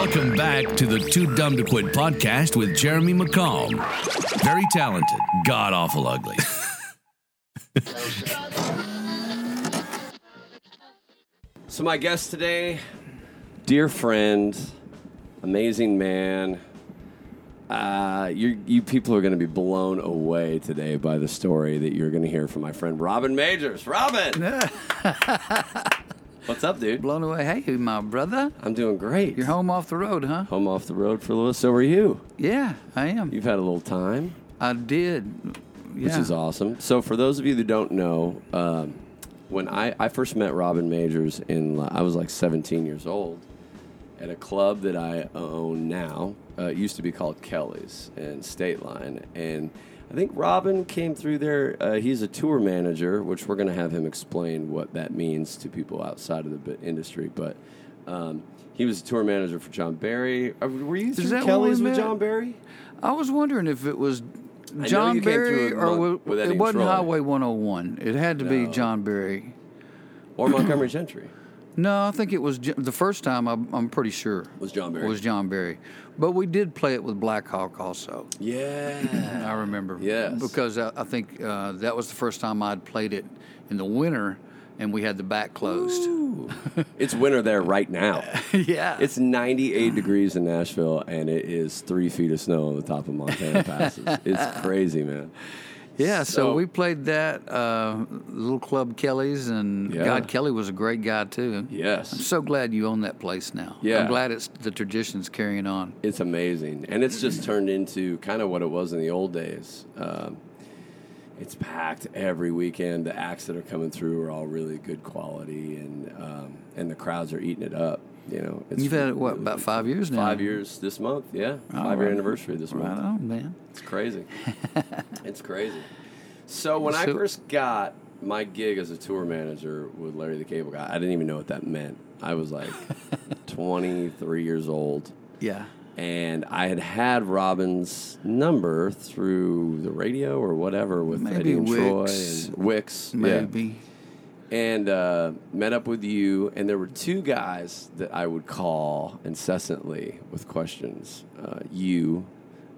Welcome back to the Too Dumb to Quit podcast with Jeremy McComb. Very talented, god awful ugly. So my guest today, dear friend, amazing man. Uh, you you people are going to be blown away today by the story that you're going to hear from my friend Robin Majors. Robin, what's up, dude? Blown away. Hey, my brother. I'm doing great. You're home off the road, huh? Home off the road for little. So are you? Yeah, I am. You've had a little time, I did. which is awesome. So for those of you that don't know, um, when I, I first met Robin Majors in I was like 17 years old at a club that I own now. Uh, it used to be called Kelly's in State Line, and I think Robin came through there. Uh, he's a tour manager, which we're going to have him explain what that means to people outside of the industry. But um, he was a tour manager for John Berry. Uh, were you through Kelly's with? John Berry? I was wondering if it was John Berry came Berry with or it wasn't Troy. Highway 101. It had to be John Berry Or Montgomery Gentry? No, I think it was the first time. I'm, I'm pretty sure Was John Berry? was John Berry, but we did play it with Blackhawk also. Yeah. I remember. Yes. because I, I think uh, that was the first time I'd played it in the winter, and we had the back closed. it's winter there right now. yeah, It's 98 degrees in Nashville, and it is three feet of snow on the top of Montana passes. It's crazy, man. Yeah, so, So- we played that uh, little club Kelly's, and Yeah. God Kelly was a great guy too. Yes, I'm so glad you own that place now. Yeah. I'm glad it's the tradition's carrying on. it's amazing, and it's just turned into kind of what it was in the old days. Um, it's packed every weekend. The acts that are coming through are all really good quality, and um, and the crowds are eating it up. You know, it's You've had it what about five years now? Five years this month, yeah. Oh, Five year right. anniversary this Right month. on, man. It's crazy. it's crazy. So when I first got my gig as a tour manager with Larry the Cable Guy, I didn't even know what that meant. I was like 23 years old, Yeah. and I had had Robin's number through the radio or whatever with Maybe Eddie and Troy Wix. and Wix, yeah. And uh, met up with you, and there were two guys that I would call incessantly with questions. Uh, you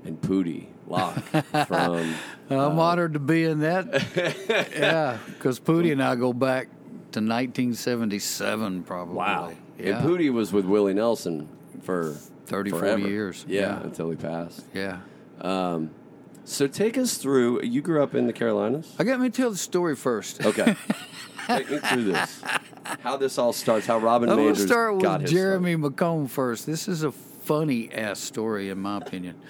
and Poodie Locke from I'm honored to be in that. yeah, because Poodie and I go back to 1977, probably. Wow. Yeah. And Pootie was with Willie Nelson for 30, 40 years. Yeah, Yeah. until he passed. Yeah. So take us through. You grew up in the Carolinas. I got me to tell the story first. Okay. take me through this. How this all starts. How Robin I'm Majors start with Jeremy McComb first. This is a funny ass story, in my opinion.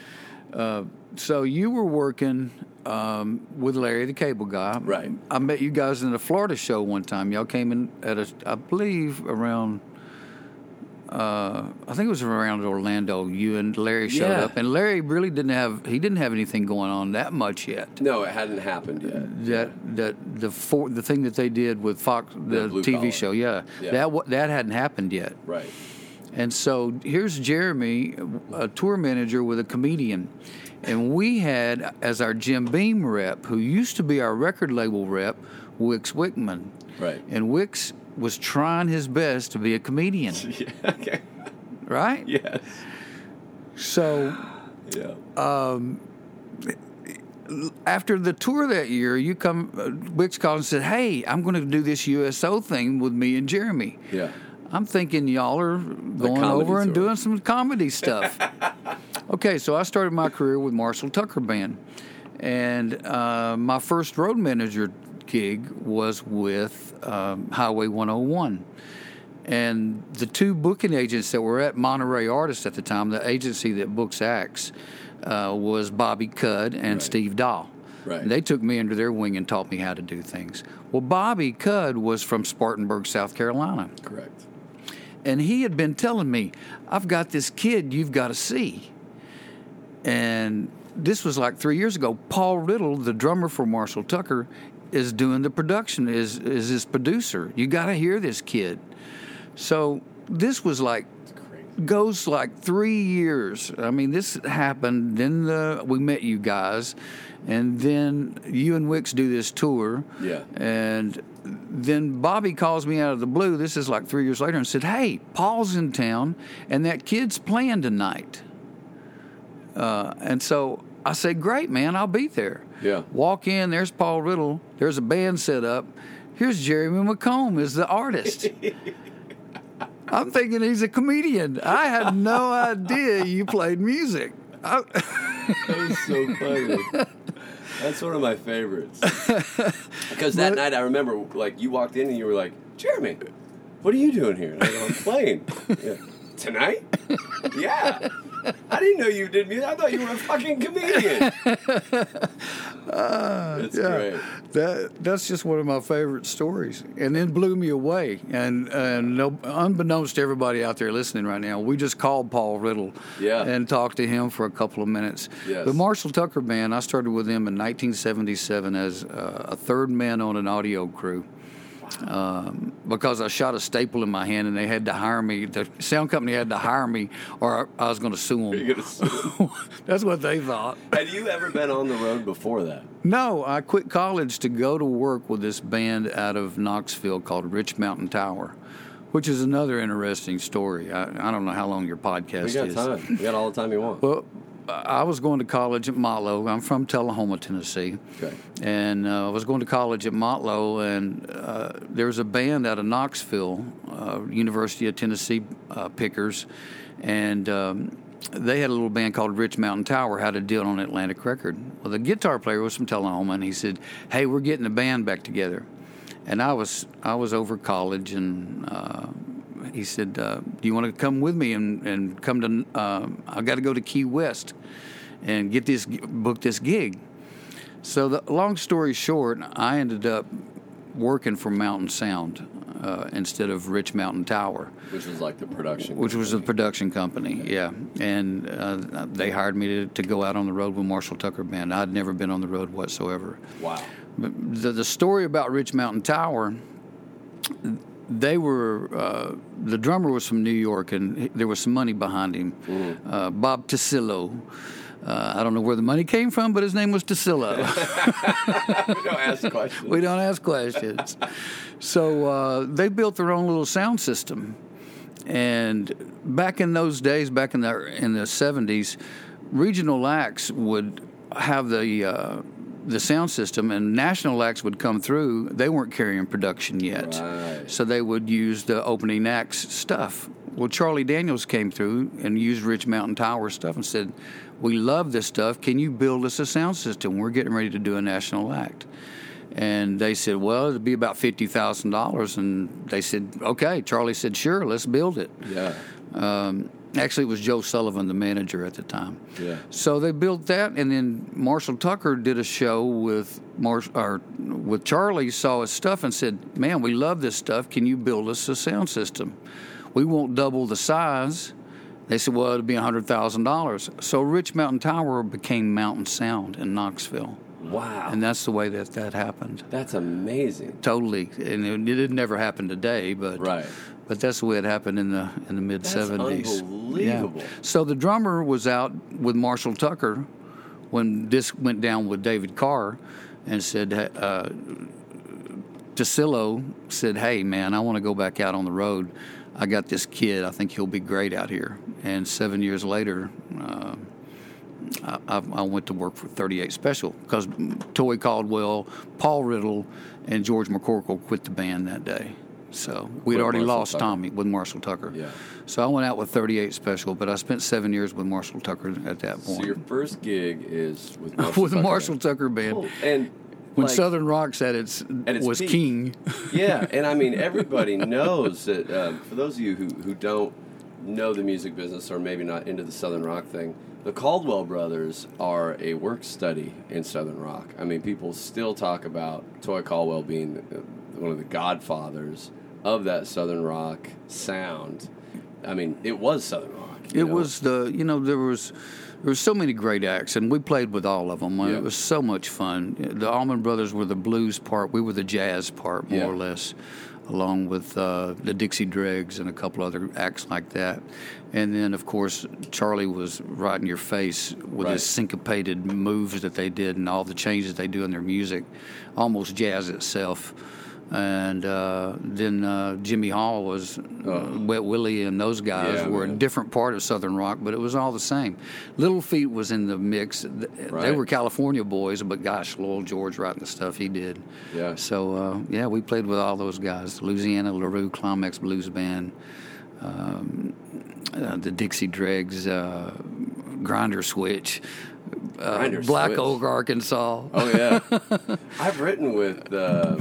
Uh, so you were working um, with Larry, the cable guy. Right. I met you guys in a Florida show one time. Y'all came in at a, I believe, around. Uh, I think it was around Orlando. You and Larry showed Yeah. up, and Larry really didn't have he didn't have anything going on that much yet. No, it hadn't happened yet. That that the for, the thing that they did with Fox the, blue TV collar. show, yeah, Yeah. that that hadn't happened yet. Right. And so here's Jeremy, a tour manager with a comedian. And we had as our Jim Beam rep, who used to be our record label rep, Wix Wickman. Right. And Wix was trying his best to be a comedian, Yeah. Okay. right? Yes. So Yeah. after the tour that year, you come, Wix called and said, Hey, I'm going to do this USO thing with me and Jeremy. yeah. I'm thinking y'all are going over and tour. doing some comedy stuff. okay, so I started my career with Marshall Tucker Band, and uh, my first road manager gig was with um, Highway 101. And the two booking agents that were at Monterey Artists at the time, the agency that books acts, uh, was Bobby Cudd and Steve Dahl. Right. They took me under their wing and taught me how to do things. Well, Bobby Cudd was from Spartanburg, South Carolina. Correct. And he had been telling me, I've got this kid you've got to see. And this was like three years ago. Paul Riddle, the drummer for Marshall Tucker, is doing the production, is, is his producer. You got to hear this kid. So this was like goes like three years. I mean, this happened. Then the, we met you guys, and then you and Wicks do this tour. Yeah. And then Bobby calls me out of the blue. This is like three years later, and said, "Hey, Paul's in town, and that kid's playing tonight." Uh, and so I said, "Great, man, I'll be there." Yeah. Walk in. There's Paul Riddle. There's a band set up. Here's Jeremy McComb is the artist. I'm thinking he's a comedian. I had no idea you played music. I, That was so funny. That's one of my favorites. Because that But- night I remember, like, you walked in and you were like, Jeremy, what are you doing here? And I go, I'm playing. Yeah. Tonight? Yeah. I didn't know you did music. I thought you were a fucking comedian. It's great. that that's just one of my favorite stories, and then blew me away. And and no, unbeknownst to everybody out there listening right now, we just called Paul Riddle, Yeah. and talked to him for a couple of minutes. Yes. The Marshall Tucker Band, I started with them in 1977 as uh, a third man on an audio crew. Um, because I shot a staple in my hand and they had to hire me. The sound company had to hire me, or I was going to sue them. Sue That's what they thought. Had you ever been on the road before that? No, I quit college to go to work with this band out of Knoxville called Rich Mountain Tower, which is another interesting story. I, I don't know how long your podcast We got is. time. We got all the time you want. Well, I was going to college at Motlow. I'm from Tullahoma, Tennessee. Okay. And uh, I was going to college at Motlow, and uh, there was a band out of Knoxville, uh, University of Tennessee uh, Pickers, and um, they had a little band called Rich Mountain Tower, had a deal on Atlantic Record. Well, the guitar player was from Tullahoma, and he said, "Hey, we're getting the band back together." And I was I was over college, and uh, he said, uh, "Do you want to come with me and, and come to? Uh, I got to go to Key West and get this book this gig." So the long story short, I ended up working for Mountain Sound uh, instead of Rich Mountain Tower, Which was like the production. which was a company. production company. Yeah, and uh, they hired me to, to go out on the road with Marshall Tucker Band. I'd never been on the road whatsoever. Wow. But The, the story about Rich Mountain Tower, they were, uh, the drummer was from New York and there was some money behind him. Uh, Bob Tassillo. Uh, I don't know where the money came from, but his name was Tassillo. We don't ask questions. we don't ask questions. so uh, they built their own little sound system. And back in those days, back in the in the seventies, regional acts would have the uh, the sound system, and national acts would come through. They weren't carrying production yet, Right. so they would use the opening acts stuff. Well, Charlie Daniels came through and used Rich Mountain Tower stuff and said, "We love this stuff. Can you build us a sound system? We're getting ready to do a national act." And they said, well, it'd be about $50,000. And they said, okay. Charlie said, sure, let's build it. Yeah. Um, actually, it was Joe Sullivan, the manager at the time. Yeah. So they built that, and then Marshall Tucker did a show with Marsh, or with Charlie, saw his stuff, and said, "Man, we love this stuff. Can you build us a sound system? We won't double the size." They said, "Well, it'll be hundred thousand dollars." So Rich Mountain Tower became Mountain Sound in Knoxville, Wow. and that's the way that that happened. That's amazing. Totally, and it, it never happen today, but Right. But that's the way it happened in the in the mid seventies. unbelievable. So the drummer was out with Marshall Tucker when this went down with David Carr, and said, uh, Tasillo said, "Hey man, I want to go back out on the road. I got this kid. I think he'll be great out here." And seven years later. Uh, I, I I went to work for 38 Special because Toy Caldwell, Paul Riddle, and George McCorkle quit the band that day. So we'd With already Marshall lost Tucker. Tommy with Marshall Tucker. Yeah. So I went out with 38 Special, but I spent seven years with Marshall Tucker at that point. So your first gig is with Marshall with the Tucker. Marshall Tucker Band. Cool. And When like, Southern Rocks at its, its was peak. king. yeah, and I mean everybody knows that. Um, for those of you who, who don't know the music business or maybe not into the Southern Rock thing, the Caldwell brothers are a work study in Southern Rock. I mean, people still talk about Toy Caldwell being uh, one of the godfathers of that Southern Rock sound. I mean, it was Southern Rock. It know? was the you know there was there was so many great acts and we played with all of them. Yeah. It was so much fun. The Allman Brothers were the blues part, we were the jazz part more Yeah. or less. along with uh, the Dixie Dregs and a couple other acts like that. And then, of course, Charlie was right in your face with Right. his syncopated moves that they did and all the changes they do in their music, almost jazz itself. And uh, then uh, Jimmy Hall was uh, Wet Willie and those guys Yeah, were a different part of Southern rock, but it was all the same. Little Feat was in the mix. Th- They were California boys, but gosh, Lowell George writing the stuff he did. Yeah. So uh, yeah, we played with all those guys: Louisiana LeRoux Climax Blues Band, um, uh, the Dixie Dregs, uh, Grinder Switch, uh, Grinder Black Switch. Oak, Arkansas. Oh yeah, I've written with uh,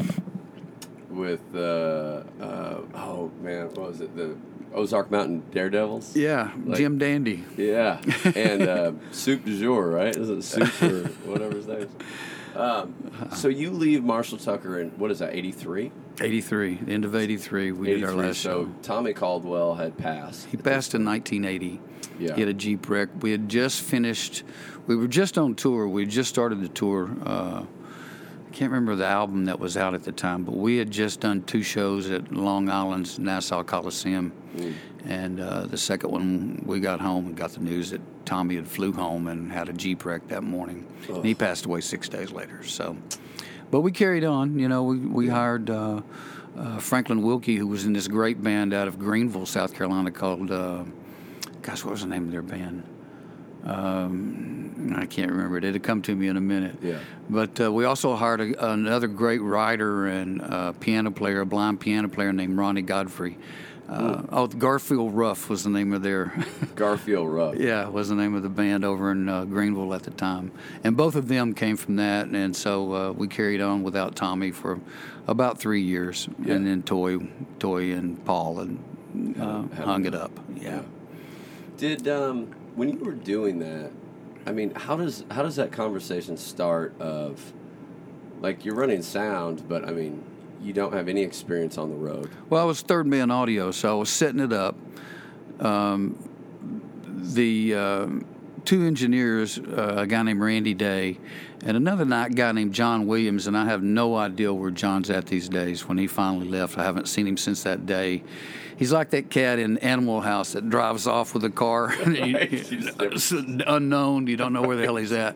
with uh, uh, oh man, what was it? The Ozark Mountain Daredevils. Yeah, Like- Jim Dandy. Yeah, and uh, Soup du jour, right? Is it Soup or whatever his name is? Um, so you leave Marshall Tucker in what is that? Eighty three. 83, the end of 83, we did our last So show. Tommy Caldwell had passed. He passed in 1980. Yeah. He had a Jeep wreck. We had just finished, we were just on tour. We just started the tour. Uh, I can't remember the album that was out at the time, but we had just done two shows at Long Island's Nassau Coliseum. And uh, the second one, we got home and got the news that Tommy had flew home and had a Jeep wreck that morning. And he passed away six days later. So, but we carried on. You know, we, we hired uh, uh, Franklin Wilkie, who was in this great band out of Greenville, South Carolina, called, uh, gosh, what was the name of their band? Um, I can't remember it. It'll come to me in a minute. Yeah. But uh, we also hired a, another great writer and uh, piano player, a blind piano player named Ronnie Godfrey. Uh, oh, Garfeel Ruff was the name of their. Garfeel Ruff. Yeah, was the name of the band over in uh, Greenville at the time, and both of them came from that, and so uh, we carried on without Tommy for about three years, Yeah. and then Toy, Toy and Paul and uh, hung it up. Yeah. Did um, when you were doing that? I mean, how does how does that conversation start? Of like you're running sound, but I mean, you don't have any experience on the road. Well, I was third man audio, so I was setting it up. Um, the uh, two engineers, uh, a guy named Randy Day, and another ni- guy named John Williams, and I have no idea where John's at these days. When he finally left, I haven't seen him since that day. He's like that cat in Animal House that drives off with a car. Right. You just never- It's unknown. You don't know where the hell he's at.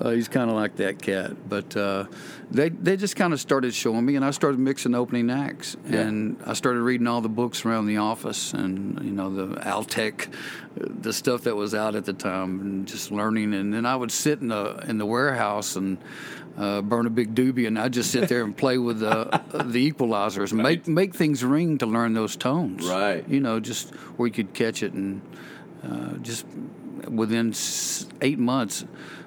Uh, he's kind of like that cat. But uh, they they just kind of started showing me, and I started mixing opening acts, Yeah. and I started reading all the books around the office, and you know the Altec, uh, the stuff that was out at the time, and just learning. And then I would sit in the in the warehouse and. Uh, burn a big doobie, and I'd just sit there and play with the the equalizers, and make make things ring to learn those tones. Right. You know, just where you could catch it, and uh, just within eight months,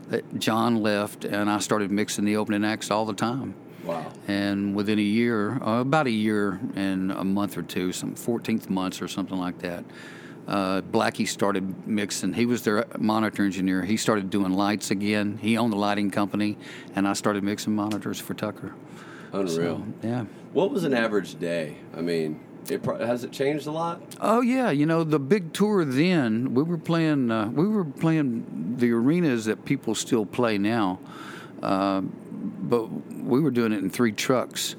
that John left, and I started mixing the opening acts all the time. Wow. And within a year, uh, about a year and a month or two, some 14th months or something like that, uh, Blackie started mixing. He was their monitor engineer. He started doing lights again. He owned the lighting company, and I started mixing monitors for Tucker. Unreal. So, yeah. What was an average day? I mean, it pro- has it changed a lot? Oh yeah, you know the big tour then. We were playing. Uh, we were playing the arenas that people still play now, uh, but we were doing it in three trucks.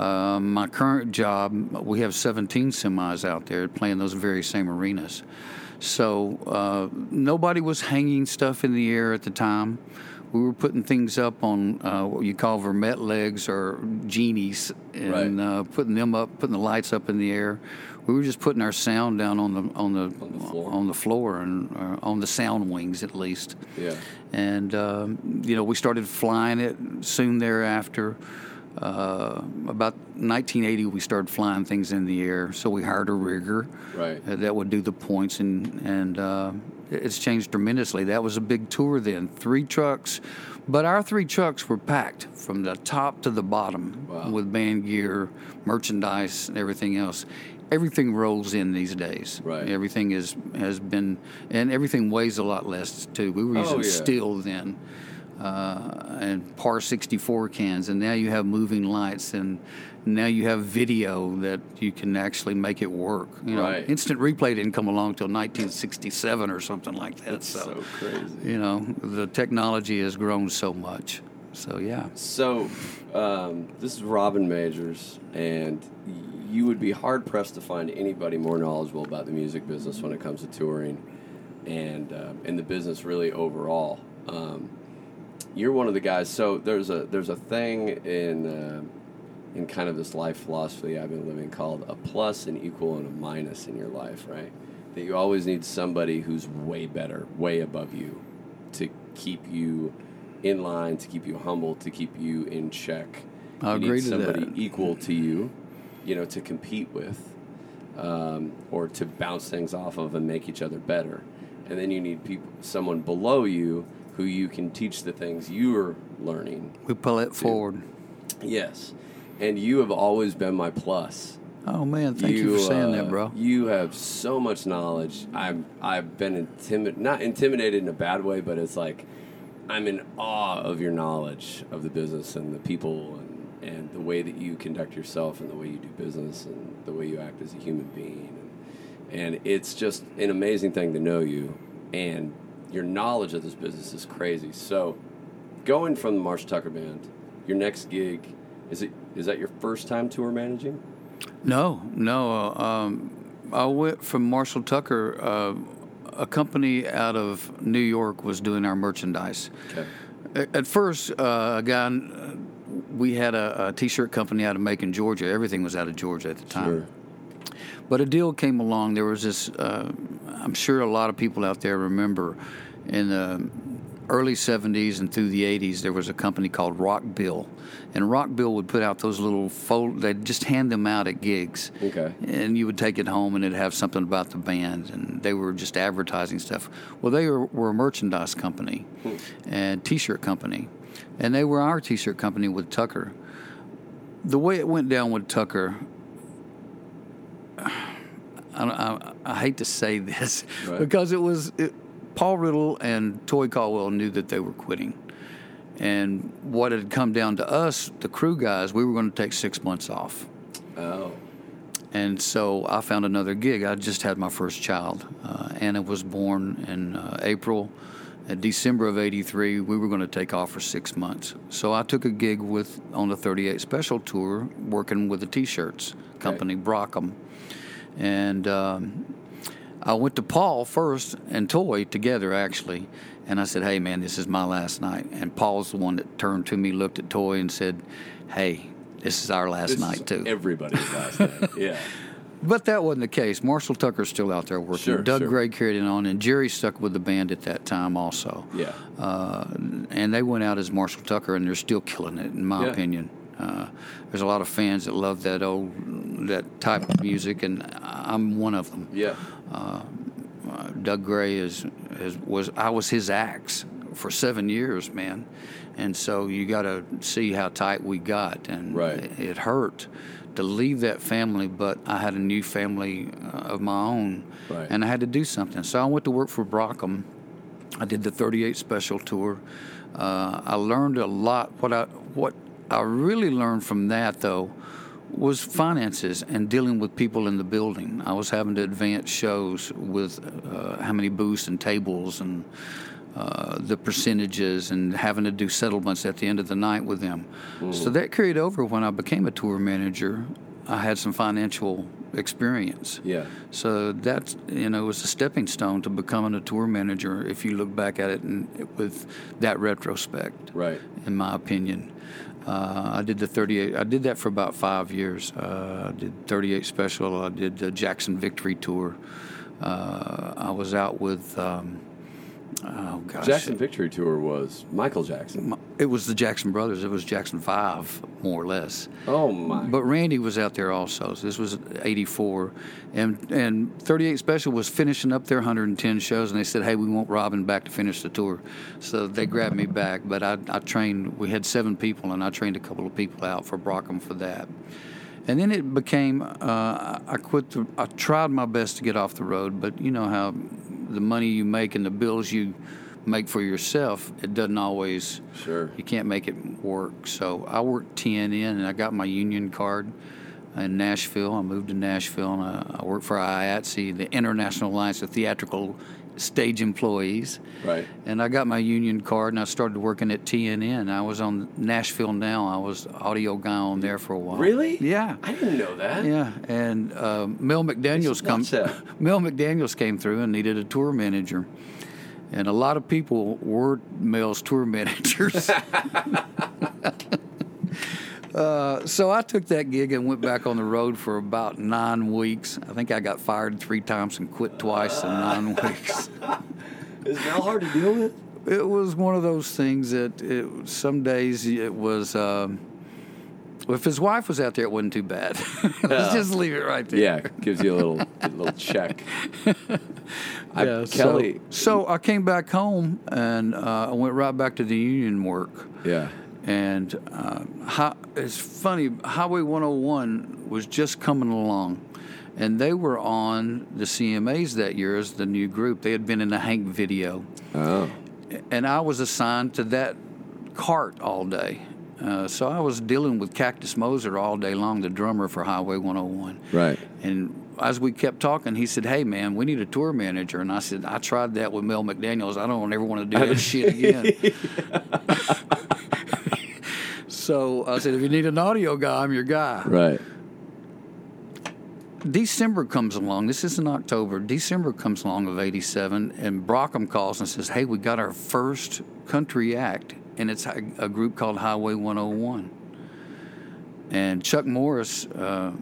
Uh, my current job, we have 17 semis out there playing those very same arenas. So uh, nobody was hanging stuff in the air at the time. We were putting things up on uh, what you call Vermette legs or genies, and Right. uh, putting them up, putting the lights up in the air. We were just putting our sound down on the on the On the floor. on the floor and uh, on the sound wings at least. Yeah. And um, you know, we started flying it soon thereafter. Uh, about 1980, we started flying things in the air. So we hired a rigger Right. uh, that would do the points, and and uh, it's changed tremendously. That was a big tour then, three trucks, but our three trucks were packed from the top to the bottom Wow. with band gear, merchandise, and everything else. Everything rolls in these days. Right. Everything is has been, and everything weighs a lot less too. We were Oh, using yeah. steel then, uh, and par 64 cans, and now you have moving lights, and now you have video that you can actually make it work. You know, Right. instant replay didn't come along till 1967 or something like that. That's so crazy. you know, the technology has grown so much. So yeah. So, um, this is Robin Majors, and you would be hard pressed to find anybody more knowledgeable about the music business when it comes to touring and uh, in the business really overall. Um, you're one of the guys. So there's a there's a thing in uh, in kind of this life philosophy I've been living called a plus, an equal, and a minus in your life, right? That you always need somebody who's way better, way above you, to keep you in line, to keep you humble, to keep you in check. I you agree need somebody that. equal to you, you know, to compete with, um, or to bounce things off of and make each other better. And then you need people, someone below you who you can teach the things you're learning. We pull it forward. Yes, and you have always been my plus. Oh man, thank you, for saying uh, that, bro. You have so much knowledge. I'm I've been intimi- not intimidated in a bad way, but it's like I'm in awe of your knowledge of the business and the people and, and the way that you conduct yourself and the way you do business and the way you act as a human being. And, and it's just an amazing thing to know you and your knowledge of this business is crazy. So going from the Marshall Tucker Band, your next gig, is it is that your first time tour managing? No, no. uh, Um, I went from Marshall Tucker. Uh, a company out of New York was doing our merchandise. Okay. At at first, uh, a guy, we had a, a T-shirt company out of Macon, Georgia. Everything was out of Georgia at the time. Sure. But a deal came along. There was this. Uh, I'm sure a lot of people out there remember, in the early '70s and through the '80s, there was a company called Rock Bill, and Rock Bill would put out those little fold. They'd just hand them out at gigs. Okay. And you would take it home, and it'd have something about the band, and they were just advertising stuff. Well, they were, were a merchandise company, hmm. and T-shirt company, and they were our T-shirt company with Tucker. The way it went down with Tucker, I, I, I hate to say this Right. because it was it, Paul Riddle and Toy Caldwell knew that they were quitting, and what had come down to us, the crew guys, we were going to take six months off, Oh. and so I found another gig. I just had my first child. Uh, Anna was born in uh, April. In December of '83, we were going to take off for six months. So I took a gig with on the 38 Special tour, working with the T-shirts company Brockum, and um, I went to Paul first and Toy together actually, and I said, "Hey man, this is my last night." And Paul's the one that turned to me, looked at Toy, and said, "Hey, this is our last This night is too." Everybody's last night. Yeah. But that wasn't the case. Marshall Tucker's still out there working. Sure, Doug sure. Gray carried it on, and Jerry stuck with the band at that time also. Yeah. Uh, and they went out as Marshall Tucker, and they're still killing it, in my Yeah. opinion. Uh, there's a lot of fans that love that old, that type of music, and I'm one of them. Yeah. Uh, Doug Gray is, is was I was his axe for seven years, man, and so you got to see how tight we got, and Right. it, it hurt to leave that family, but I had a new family uh, of my own, Right. and I had to do something. So I went to work for Brockum. I did the 38 special tour. Uh, I learned a lot. What I what I really learned from that though was finances and dealing with people in the building. I was having to advance shows with uh, how many booths and tables and uh, the percentages and having to do settlements at the end of the night with them. So that carried over when I became a tour manager. I had some financial experience. Yeah. So that you know was a stepping stone to becoming a tour manager. If you look back at it and with that retrospect, Right. in my opinion, uh, I did the 38. I did that for about five years. Uh, I did 38 special. I did the Jackson Victory tour. Uh, I was out with. Um, oh gosh, Jackson Victory Tour was Michael Jackson. It was the Jackson Brothers. It was Jackson Five, more or less. Oh my. But Randy was out there also. So this was '84, and and 38 Special was finishing up their 110 shows, and they said, "Hey, we want Robin back to finish the tour." So they grabbed me back. But I, I trained. We had seven people, and I trained a couple of people out for Brockum for that. And then it became. Uh, I quit. The, I tried my best to get off the road, but you know how the money you make and the bills you make for yourself, it doesn't always Sure. you can't make it work. So I worked 10 in and I got my union card. in Nashville. I moved to Nashville and I, I worked for IATSE, the International Alliance of Theatrical Stage Employees. Right. And I got my union card and I started working at TNN. I was on Nashville Now. I was audio guy on there for a while. Really? Yeah. I didn't know that. Yeah, and uh, Mel McDaniel's come. Mel McDaniel's came through and needed a tour manager, and a lot of people were Mel's tour managers. uh, so I took that gig and went back on the road for about nine weeks. I think I got fired three times and quit twice in nine weeks. Is Mel hard to deal with? It was one of those things that it, some days it was. Um, if his wife was out there, it wasn't too bad. Let's just leave it right there. Yeah, gives you a little a little check. I, Yeah, so- Kelly. So, I came back home and uh, I went right back to the union work. Yeah. And uh, how, it's funny, Highway 101 was just coming along. And they were on the CMAs that year as the new group. They had been in the Hank video. Oh. And I was assigned to that cart all day. Uh, so I was dealing with Cactus Moser all day long, the drummer for Highway 101. Right. And as we kept talking, he said, "Hey, man, we need a tour manager." And I said, "I tried that with Mel McDaniel's. I don't ever want to do that shit again." so I said, "If you need an audio guy, I'm your guy." Right. December comes along. This is in October. December comes along of '87, and Brockum calls and says, "Hey, we got our first country act, and it's a, a group called Highway 101." And Chuck Morris uh,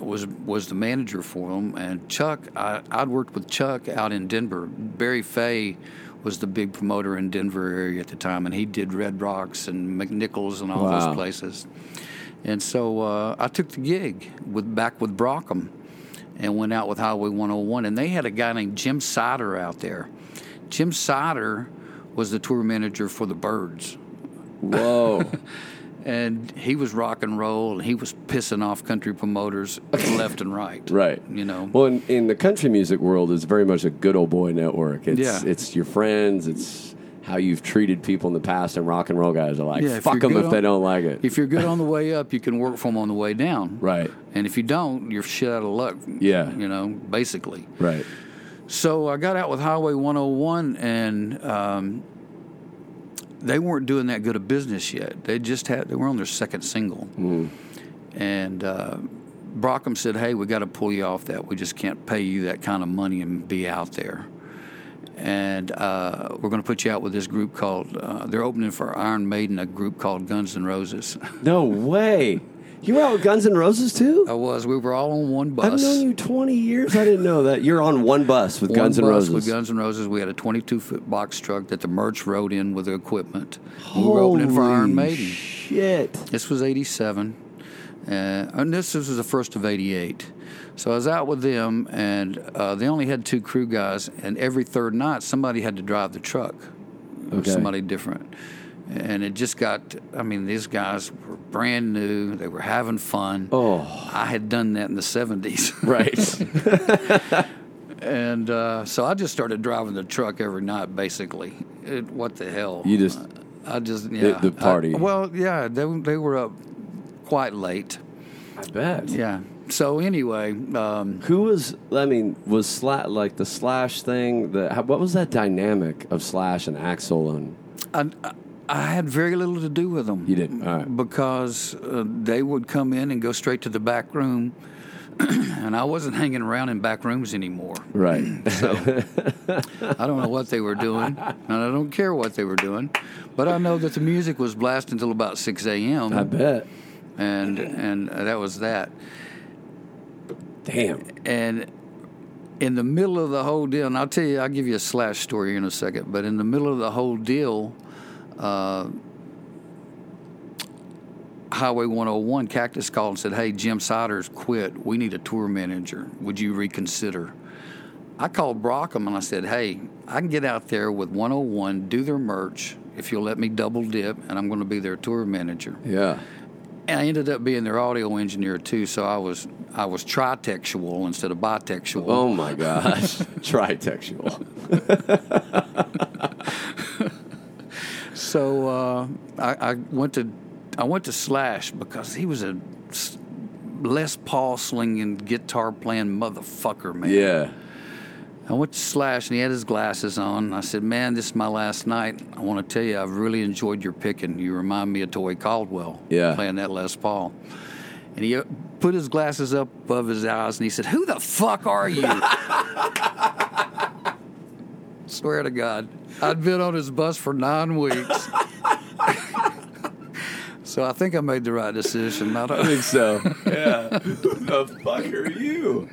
was was the manager for them. And Chuck, I, I'd worked with Chuck out in Denver. Barry Fey was the big promoter in Denver area at the time, and he did Red Rocks and McNichols and all Wow. those places. And so uh, I took the gig with back with Brockum and went out with Highway 101. And they had a guy named Jim Sider out there. Jim Sider was the tour manager for the Byrds. Whoa. And he was rock and roll, and he was pissing off country promoters left and right. right. You know. Well, in, in the country music world, it's very much a good old boy network. It's Yeah. it's your friends. It's how you've treated people in the past, and rock and roll guys are like, Yeah, fuck them if on- they don't like it. If you're good on the way up, you can work for them on the way down. right. And if you don't, you're shit out of luck. Yeah. You know, basically. Right. So I got out with Highway 101, and um, they weren't doing that good a business yet. They just had they were on their second single, and uh, Brockum said, "Hey, we got to pull you off that. We just can't pay you that kind of money and be out there." And uh, we're going to put you out with this group called. Uh, they're opening for Iron Maiden, a group called Guns N' Roses. No way. You were out with Guns N' Roses too? I was. We were all on one bus. I've known you 20 years. I didn't know that. You're on one bus with One Guns N' Roses. With Guns N' Roses, we had a 22 foot box truck that the merch rode in with the equipment. we were opening for Iron Holy Maiden. Shit. This was 87. Uh, and this, this was the first of 88. So I was out with them, and uh, they only had two crew guys, and every third night, somebody had to drive the truck. Okay. Somebody different. And it just got, I mean, these guys were brand new. They were having fun. Oh. I had done that in the 70s. Right. And uh, so I just started driving the truck every night, basically. It, what the hell? You just- I just yeah. the party. I- well, yeah, they they were up quite late. I bet. Yeah. So anyway, um, Who was? I mean, was Slash like the Slash thing? The how, what was that dynamic of Slash and Axl? And I, I had very little to do with them. You didn't? All right. Because uh, they would come in and go straight to the back room, and I wasn't hanging around in back rooms anymore. right, so I don't know what they were doing, and I don't care what they were doing, but I know that the music was blasting until about 6 a.m. I bet. and and that was that. Damn. And in the middle of the whole deal, and I'll tell you, I'll give you a slash story in a second. But in the middle of the whole deal, uh, Highway 101, Cactus called and said, "Hey, Jim Siders quit. We need a tour manager. Would you reconsider?" I called Brockum and I said, "Hey, I can get out there with 101, do their merch if you'll let me double dip, and I'm going to be their tour manager." Yeah. And I ended up being their audio engineer too, so I was I was tritextual instead of bitextual. Oh my gosh. Tritextual. So uh, I, I went to I went to Slash because he was a Les Paul slinging, guitar playing motherfucker, man. Yeah. I went to Slash and he had his glasses on. I said, Man, this is my last night. I want to tell you, I've really enjoyed your picking. You remind me of Toy Caldwell Yeah. playing that Les Paul. And he uh, put his glasses up above his eyes and he said, Who the fuck are you? Swear to God. I'd been on his bus for nine weeks. so I think I made the right decision. I I don't, think so. Yeah. Who the fuck are you?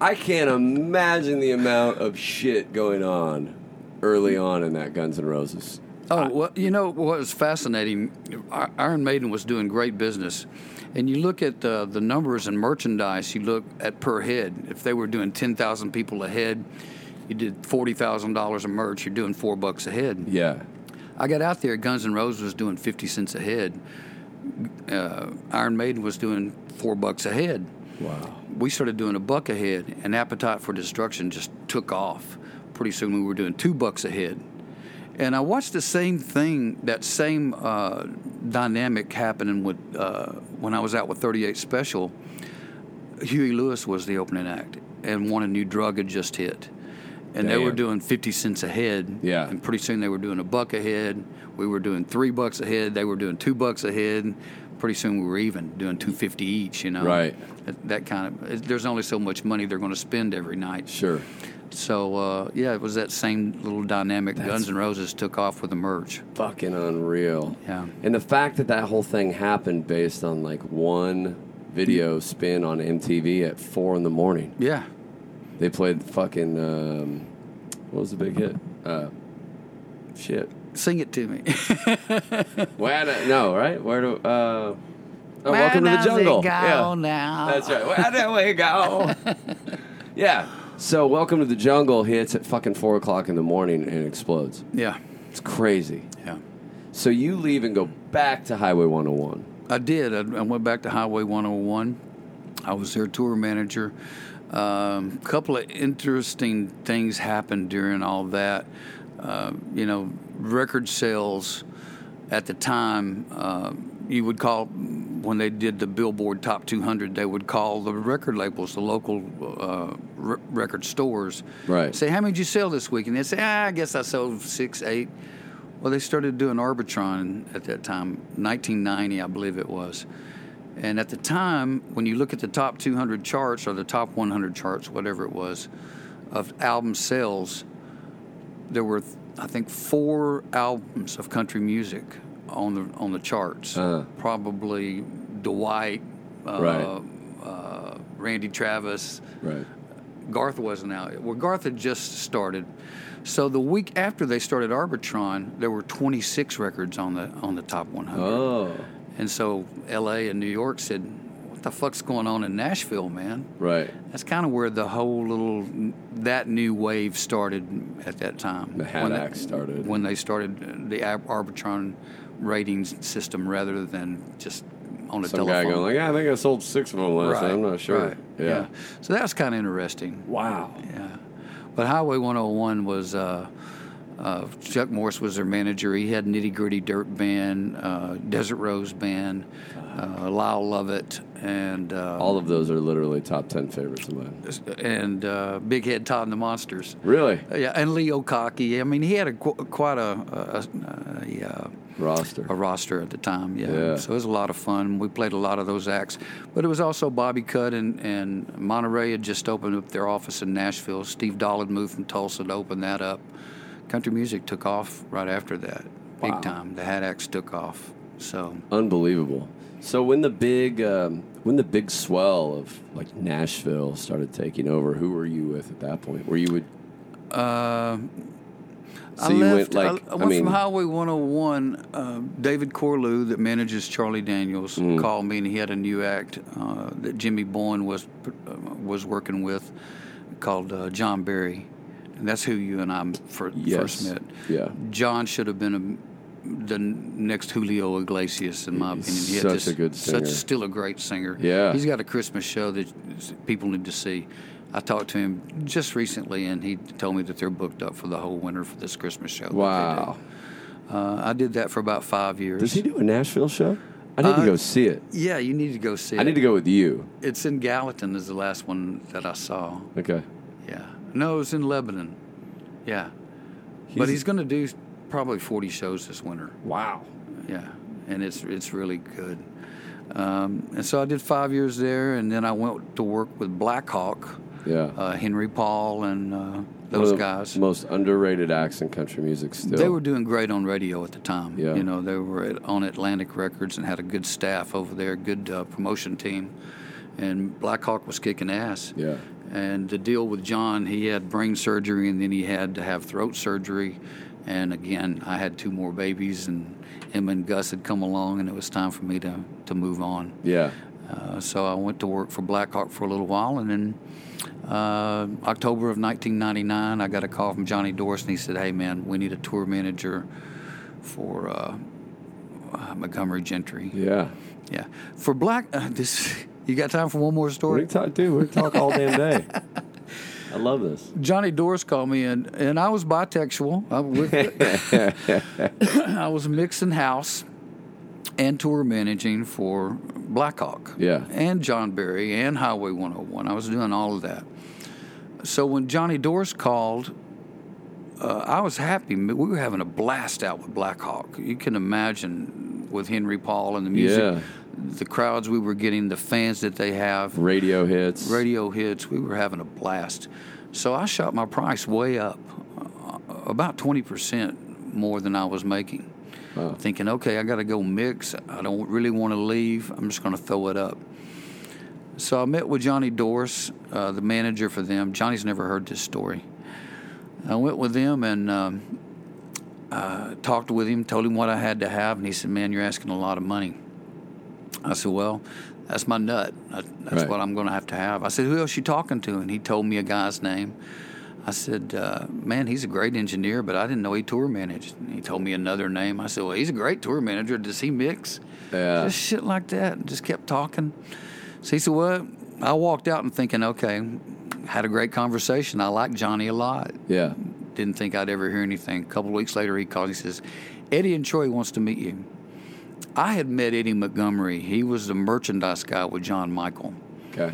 I can't imagine the amount of shit going on early on in that Guns N' Roses. Oh, well, you know what was fascinating? Iron Maiden was doing great business. And you look at uh, the numbers and merchandise, you look at per head. If they were doing 10,000 people a head, you did $40,000 of merch, you're doing four bucks a head. Yeah. I got out there, Guns N' Roses was doing 50 cents a head. Uh, Iron Maiden was doing four bucks a head. Wow. We started doing a buck a head, and Appetite for Destruction just took off. Pretty soon we were doing two bucks a head. And I watched the same thing, that same uh, dynamic happening with uh, when I was out with 38 Special. Huey Lewis was the opening act, and One a New Drug had just hit. And they were doing 50 cents a head. Yeah. And pretty soon they were doing a buck a head. We were doing three bucks a head. They were doing two bucks a head. Pretty soon we were even doing 250 each, you know. Right. That, that kind of, there's only so much money they're going to spend every night. Sure. So uh, yeah, it was that same little dynamic. Guns N' Roses took off with the merch. Fucking unreal. Yeah. And the fact that that whole thing happened based on like one video spin on MTV at four in the morning. Yeah. They played fucking um, what was the big hit? Uh, shit. Sing it to me. Where do, no right? Where do? Uh, oh, welcome to the jungle. yeah, now? that's right. Where do we go? yeah. So welcome to the jungle hits at fucking four o'clock in the morning and explodes. Yeah. It's crazy. Yeah. So you leave and go back to Highway 101. I did. I, I went back to Highway 101. I was their tour manager. A um, couple of interesting things happened during all that. Uh, you know, record sales at the time, uh, you would call, when they did the Billboard Top 200, they would call the record labels, the local uh, r- record stores. Right. Say, how many did you sell this week? And they'd say, ah, I guess I sold six, eight. Well, they started doing Arbitron at that time, 1990, I believe it was. And at the time, when you look at the top 200 charts or the top 100 charts, whatever it was, of album sales, there were, I think, four albums of country music on the on the charts. Uh-huh. Probably Dwight, uh, Right. uh, Randy Travis, Right. Garth wasn't out. Well, Garth had just started. So the week after they started Arbitron, there were 26 records on the on the top 100. Oh. And so L.A. and New York said, "What the fuck's going on in Nashville, man?" Right. That's kind of where the whole little that new wave started at that time. The Hat When they- Act started. when they started the Ab- Arbitron ratings system rather than just on a Some telephone. guy going like, yeah, I think I sold six of them last night. I'm not sure. right, Yeah. So that was kind of interesting. Wow. Yeah. But Highway 101 was uh, uh, Chuck Morris was their manager. He had Nitty Gritty Dirt Band, uh, Desert Rose Band, uh, Lyle Lovett, and uh, All of those are literally top ten favorites of mine. and uh, Big Head Todd and the Monsters. Really? Uh, Yeah, and Leo Kottke. I mean, he had a qu- quite a a, a, Roster. a roster at the time. Yeah. Yeah. So it was a lot of fun. We played a lot of those acts, but it was also Bobby Cudd and, and Monterey had just opened up their office in Nashville. Steve Dahl had moved from Tulsa to open that up. Country music took off right after that, big time. The Hat Acts took off. So Unbelievable. So when the big um, when the big swell of like Nashville started taking over, who were you with at that point? Where you would uh, so I you left. went like I, I went mean from Highway 101. Uh, David Corlew, that manages Charlie Daniels, Mm. called me, and he had a new act uh, that Jimmy Bowen was uh, was working with, called uh, John Berry, and that's who you and I fir- yes. first met. Yeah. John should have been a, the next Julio Iglesias, in my He's opinion. He such a good singer. Such still a great singer. Yeah. he's got a Christmas show that people need to see. I talked to him just recently, and he told me that they're booked up for the whole winter for this Christmas show. Wow. Uh, I did that for about five years. Does he do a Nashville show? I need to Uh, go see it. Yeah, you need to go see it. I need to go with you. It's in Gallatin. Is the last one that I saw. Okay. Yeah. No, it was in Lebanon. Yeah. but he's going to do probably 40 shows this winter. wow. Yeah, and it's it's really good. Um, and so I did five years there, and then I went to work with Blackhawk, Yeah. uh, Henry Paul, and uh, One those of the guys. Most underrated acts in country music still. They were doing great on radio at the time. Yeah. You know, they were at, on Atlantic Records and had a good staff over there, good uh, promotion team. And Blackhawk was kicking ass. Yeah. And to deal with John, he had brain surgery and then he had to have throat surgery. And again, I had two more babies, and him and Gus had come along, and it was time for me to, to move on. Yeah. Uh, so I went to work for Blackhawk for a little while, and then uh, October of 1999, I got a call from Johnny Dorsey, and he said, "Hey, man, we need a tour manager for uh, uh, Montgomery Gentry." Yeah. Yeah, for Black. Uh, this you got time for one more story? We talk, dude? We talk all damn day. I love this. Johnny Doors called me, and, and I was bisexual. I, with, I was mixing house and tour managing for Blackhawk. Yeah. And John Berry and Highway 101. I was doing all of that. So when Johnny Doors called, uh, I was happy. We were having a blast out with Blackhawk. You can imagine with Henry Paul and the music, Yeah. The crowds we were getting, the fans that they have Radio hits. radio hits. We were having a blast. So I shot my price way up, uh, about 20% more than I was making. Wow. Thinking, okay, I got to go mix. I don't really want to leave. I'm just going to throw it up. So I met with Johnny Dorse, uh, the manager for them. Johnny's never heard this story. I went with them and um, uh, talked with him, told him what I had to have, and he said, "Man, you're asking a lot of money." I said, "Well, that's my nut. That's Right. what I'm going to have to have." I said, "Who else you talking to?" And he told me a guy's name. I said, uh, "Man, he's a great engineer, but I didn't know he tour managed." And he told me another name. I said, "Well, he's a great tour manager. Does he mix?" Yeah. Just shit like that. And just kept talking. So he said, "Well," I walked out and thinking, "Okay." Had a great conversation. I like Johnny a lot Yeah. didn't think I'd ever hear anything. A couple of weeks later, he calls. He says, "Eddie and Troy wants to meet you." I had met Eddie Montgomery. He was the merchandise guy with John Michael. Okay.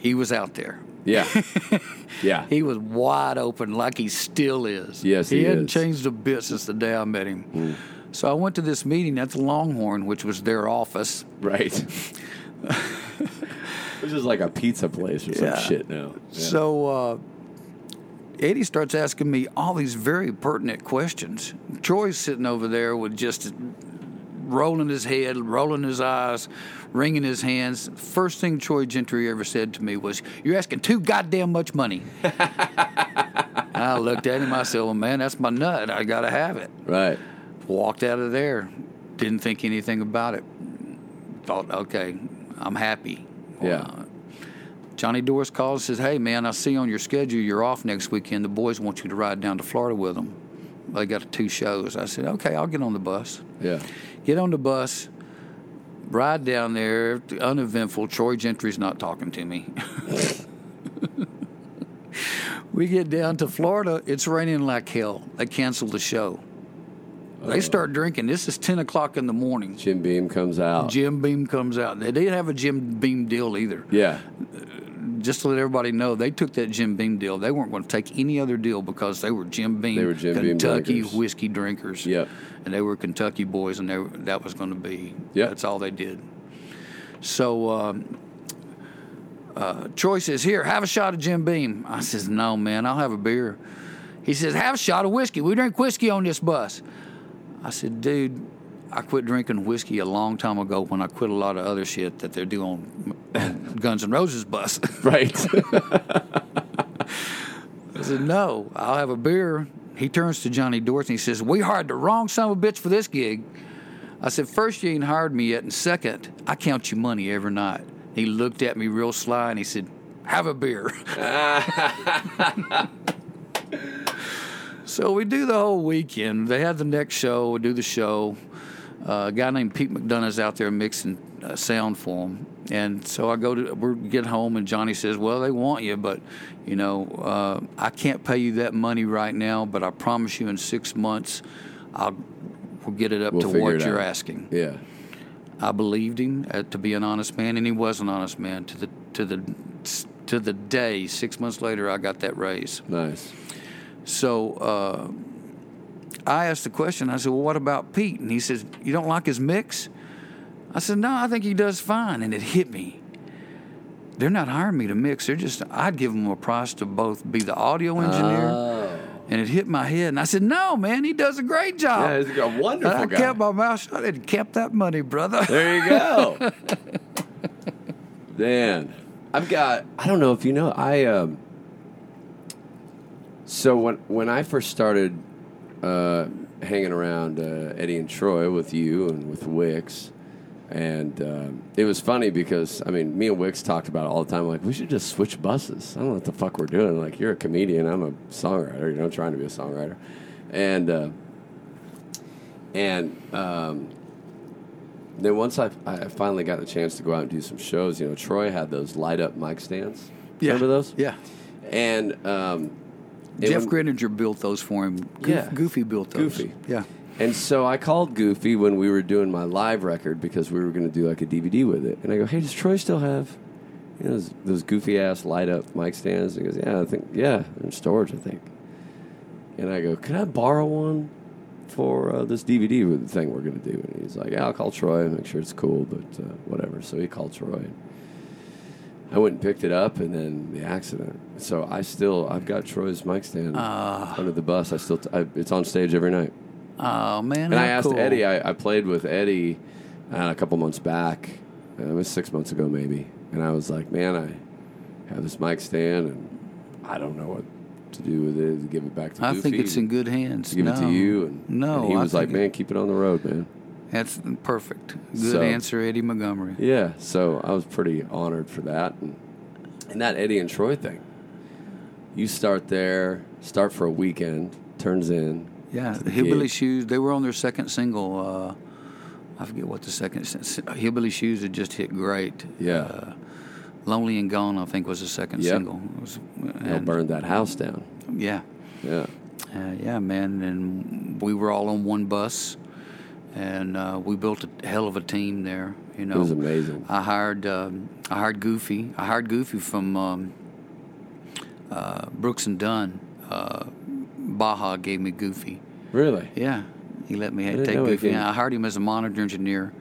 He was out there. Yeah. yeah. He was wide open, like he still is. Yes, he, he hadn't is. changed a bit since the day I met him. So I went to this meeting at the Longhorn, which was their office. Right. This is like a pizza place or some Yeah. shit now. Yeah. So uh, Eddie starts asking me all these very pertinent questions. Troy's sitting over there with just rolling his head, rolling his eyes, wringing his hands. First thing Troy Gentry ever said to me was, "You're asking too goddamn much money." I looked at him. I said, "Well, man, that's my nut. I gotta have it." right. Walked out of there. Didn't think anything about it. Thought, okay, I'm happy. Yeah. Uh, Johnny Doris calls says, "Hey man, I see on your schedule you're off next weekend. The boys want you to ride down to Florida with them. They got two shows." I said, "Okay, I'll get on the bus." Yeah. Get on the bus, ride down there. Uneventful. Troy Gentry's not talking to me. we get down to Florida. It's raining like hell. They cancel the show. They uh-huh. start drinking. This is ten o'clock in the morning. Jim Beam comes out. Jim Beam comes out. They didn't have a Jim Beam deal either. yeah. Just to let everybody know, they took that Jim Beam deal. They weren't going to take any other deal because they were Jim Beam, They were Jim Beam Kentucky drinkers. whiskey drinkers. Yep. And they were Kentucky boys, and they were, that was going to be. Yep. That's all they did. So um, uh, Troy says, "Here, have a shot of Jim Beam." I says, "No, man, I'll have a beer." He says, "Have a shot of whiskey. We drink whiskey on this bus." I said, "Dude." I quit drinking whiskey a long time ago when I quit a lot of other shit that they're doing on Guns N' Roses bus. Right. I said, no, I'll have a beer. He turns to Johnny Dorsey and He says, we hired the wrong son of a bitch for this gig. I said, first, you ain't hired me yet. And second, I count you money every night. He looked at me real sly and he said, have a beer. so we do the whole weekend. They had the next show. We do the show. Uh, a guy named Pete McDonough's out there mixing uh, sound for him. And so I go to, we get home, and Johnny says, Well, they want you, but, you know, uh, I can't pay you that money right now, but I promise you in six months, I'll, we'll get it up We'll to what you're out." asking. Yeah. I believed him uh, to be an honest man, and he was an honest man. To the to the to the day, six months later, I got that raise. Nice. So uh, I asked the question. I said, "Well, what about Pete?" And he says, "You don't like his mix?" I said, "No, I think he does fine." And it hit me. They're not hiring me to mix. They're just I'd give them a price to both be the audio engineer. Oh. And it hit my head, and I said, "No, man, he does a great job." Yeah, he's a wonderful I guy. I kept my mouth shut and kept that money, brother. There you go. Dan, I've got. I don't know if you know. I um. So when when I first started uh, hanging around uh, Eddie and Troy with you and with Wix, and um, it was funny because I mean, me and Wix talked about it all the time. Like, we should just switch buses. I don't know what the fuck we're doing. Like, you're a comedian. I'm a songwriter. You know, trying to be a songwriter, and uh, and um, then once I, I finally got the chance to go out and do some shows, you know, Troy had those light up mic stands. Yeah. Remember those? Yeah. And um, and Jeff when- Greninger built those for him. Goof, Yeah. Goofy built those. Goofy. Yeah. And so I called Goofy when we were doing my live record because we were going to do like a DVD with it. And I go, hey, does Troy still have you know, those, those goofy ass light up mic stands? And he goes, yeah, I think, yeah, in storage, I think. And I go, could I borrow one for uh, this DVD thing we're going to do? And he's like, yeah, I'll call Troy and make sure it's cool, but uh, whatever. So he called Troy. I went and picked it up, and then the accident. So I still, I've got Troy's mic stand Ah. under the bus. I still, t- I, it's on stage every night. Oh man. And I asked cool. Eddie. I, I played with Eddie uh, a couple months back. Uh, it was six months ago, maybe. And I was like, "Man, I have this mic stand, and I don't know what to do with it. To give it back to I Goofy, think it's in good hands. give it to you." And, no, and he was like, "Man, keep it on the road, man." That's perfect. Good So- answer, Eddie Montgomery. Yeah. So I was pretty honored for that, and and that Eddie and Troy thing. You start there, start for a weekend, turns in. Yeah, the Hillbilly gig. Shoes. They were on their second single. Uh, I forget what the second. Hillbilly Shoes had just hit great. Yeah. Uh, Lonely and Gone, I think, was the second Yep. single. It was, They'll burn that house down. Yeah. Yeah. Uh, yeah, man, and we were all on one bus, and uh, we built a hell of a team there. You know, It was amazing. I hired um, I hired Goofy. I hired Goofy from um, uh, Brooks and Dunn. Uh, Baja gave me Goofy. Really? Yeah, he let me take Goofy. I hired him as a monitor engineer.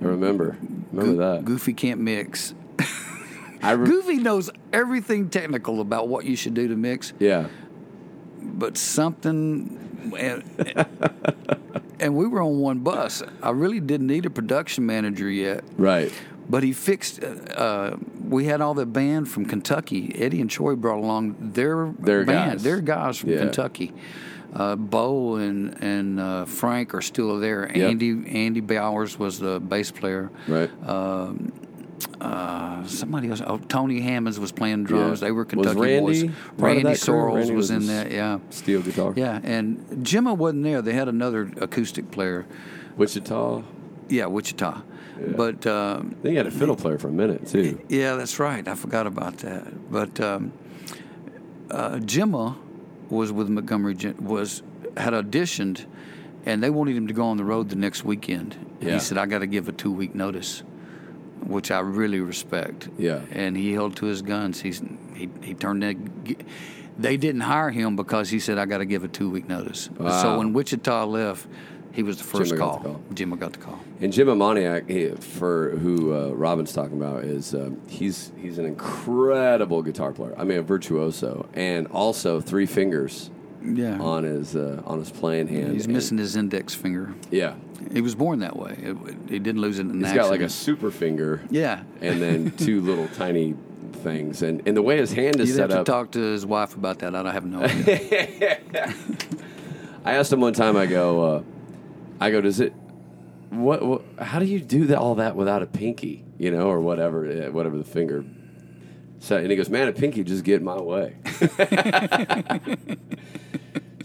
I remember. Remember Goo- that. Goofy can't mix. I re- Goofy knows everything technical about what you should do to mix. yeah. but something and, we were on one bus i really didn't need a production manager yet Right. but he fixed uh, we had all the band from kentucky eddie and troy brought along their Their band guys. their guys from Yeah. kentucky uh, Bo and and uh, Frank are still there. Yep. Andy Andy Bowers was the bass player. Right. Uh, somebody else. Oh, Tony Hammonds was playing drums. Yeah. They were Kentucky Randy boys. Randy that? Sorrells Randy was, was in there. Yeah. Steel guitar. Yeah, and Jimma wasn't there. They had another acoustic player. Wichita. Yeah, Wichita. But um, They had a fiddle player for a minute too. yeah, that's right. I forgot about that. But um, uh, Jimma was with Montgomery. Was had auditioned, and they wanted him to go on the road the next weekend. Yeah. He said, "I got to give a two week notice," which I really respect. Yeah. And he held to his guns. He's he he turned that. They didn't hire him because he said, "I got to give a two week notice." So when Wichita left, he was the first Jimmy got call. the call. Jimmy got the call. And Jim Amoniak, for who uh, Robin's talking about, is um, he's he's an incredible guitar player. I mean, a virtuoso, and also three fingers Yeah. on his uh, on his playing hand. He's missing his index finger. Yeah, He was born that way. It, he didn't lose it in an he's got like a super finger. yeah. and then two little tiny things, and and the way his hand is You'd set have to up. talk to his wife about that. I don't have no idea. I asked him one time. I go, uh, I go, does it? What, what? How do you do that, all that without a pinky? You know, or whatever, eh, whatever the finger. So, and he goes, man, a pinky just get in my way.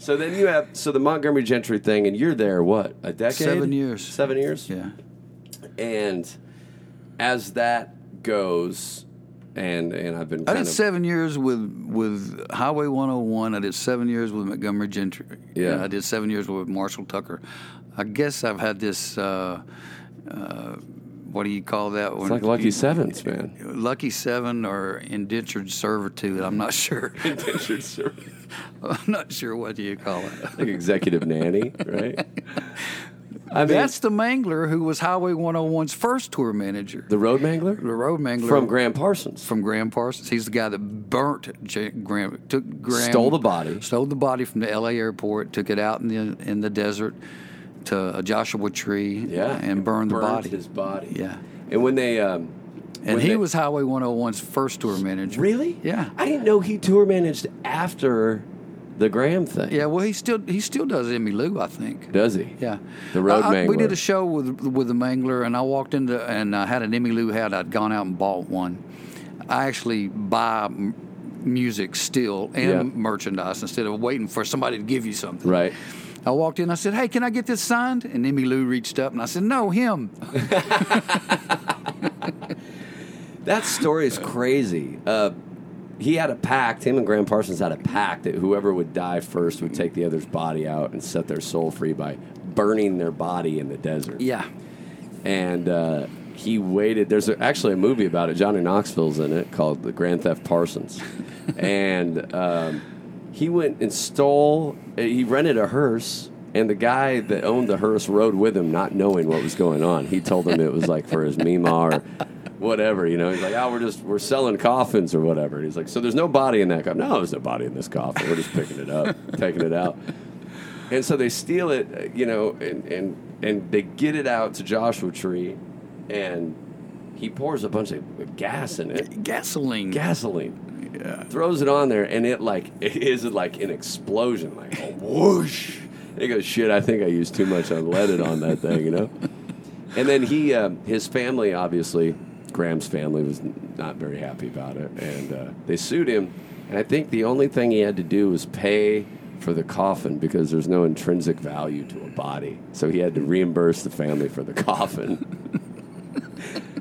so then you have so the Montgomery Gentry thing, and you're there what a decade? Seven years. Seven years. yeah. And as that goes, and and I've been I did of seven years with with Highway 101. I did seven years with Montgomery Gentry. Yeah. I did seven years with Marshall Tucker. I guess I've had this. Uh, uh, what do you call that? It's like Lucky Sevens, man. Lucky Seven or indentured servitude. I'm not sure. Indentured servant. I'm not sure what do you call it. like executive nanny, right? I mean, That's the Mangler who was Highway 101's first tour manager. the road mangler The road Mangler from Gram Parsons. from Gram Parsons. He's the guy that burnt J- Gram, took Graham, Stole the body. stole the body from the L.A. airport, took it out in the in the desert to a Joshua tree, yeah, and burned the body. His body. Yeah, And when they, um, and when he they- was Highway 101's first tour manager. really, Yeah. I didn't know he tour managed after the Gram thing. Yeah, well, he still he still does Emmylou, I think. does he? Yeah, The road I- I- We did a show with with the Mangler, and I walked into and I had an Emmylou hat. I'd gone out and bought one. I actually buy m- music still and Yeah. merchandise instead of waiting for somebody to give you something. Right. I walked in. I said, "Hey, can I get this signed?" And Emmylou reached up, and I said, "No, him." That story is crazy. Uh, he had a pact. Him and Gram Parsons had a pact that whoever would die first would take the other's body out and set their soul free by burning their body in the desert. Yeah, and uh, he waited. There's actually a movie about it. Johnny Knoxville's in it called The Grand Theft Parsons, and um, he went and stole. He rented a hearse, and the guy that owned the hearse rode with him, not knowing what was going on. He told him it was like for his mima or whatever. You know, he's like, "Oh, we're just we're selling coffins or whatever." And he's like, "So there's no body in that coffin?" No, there's no body in this coffin. We're just picking it up, taking it out. And so they steal it, uh, you know, and, and and they get it out to Joshua Tree, and he pours a bunch of gas in it, gasoline. gasoline, throws it on there, and it like it is like an explosion, like a whoosh. He goes, "Shit, I think I used too much unleaded on that thing," you know. And then he, uh, his family, obviously, Gram's family was not very happy about it, and uh, they sued him. And I think the only thing he had to do was pay for the coffin because there's no intrinsic value to a body. So he had to reimburse the family for the coffin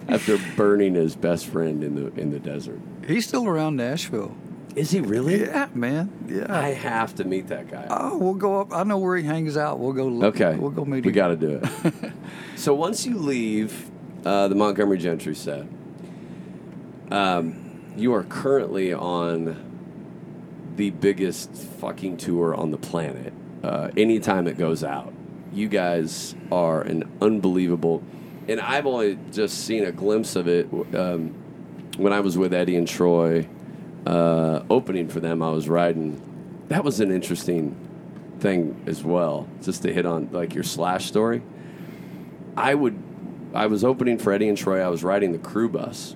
after burning his best friend in the in the desert. He's still around Nashville. Is he really? Yeah, man. Yeah. I have to meet that guy. oh, we'll go up. I know where he hangs out. We'll go. Look, Okay. We'll go meet We him. got to do it. so once you leave uh, the Montgomery Gentry set, um, you are currently on the biggest fucking tour on the planet. Uh, anytime it goes out, you guys are an unbelievable. And I've only just seen a glimpse of it um, when I was with Eddie and Troy uh, opening for them. I was riding. That was an interesting thing as well, just to hit on like your slash story. I would, I was opening for Eddie and Troy. I was riding the crew bus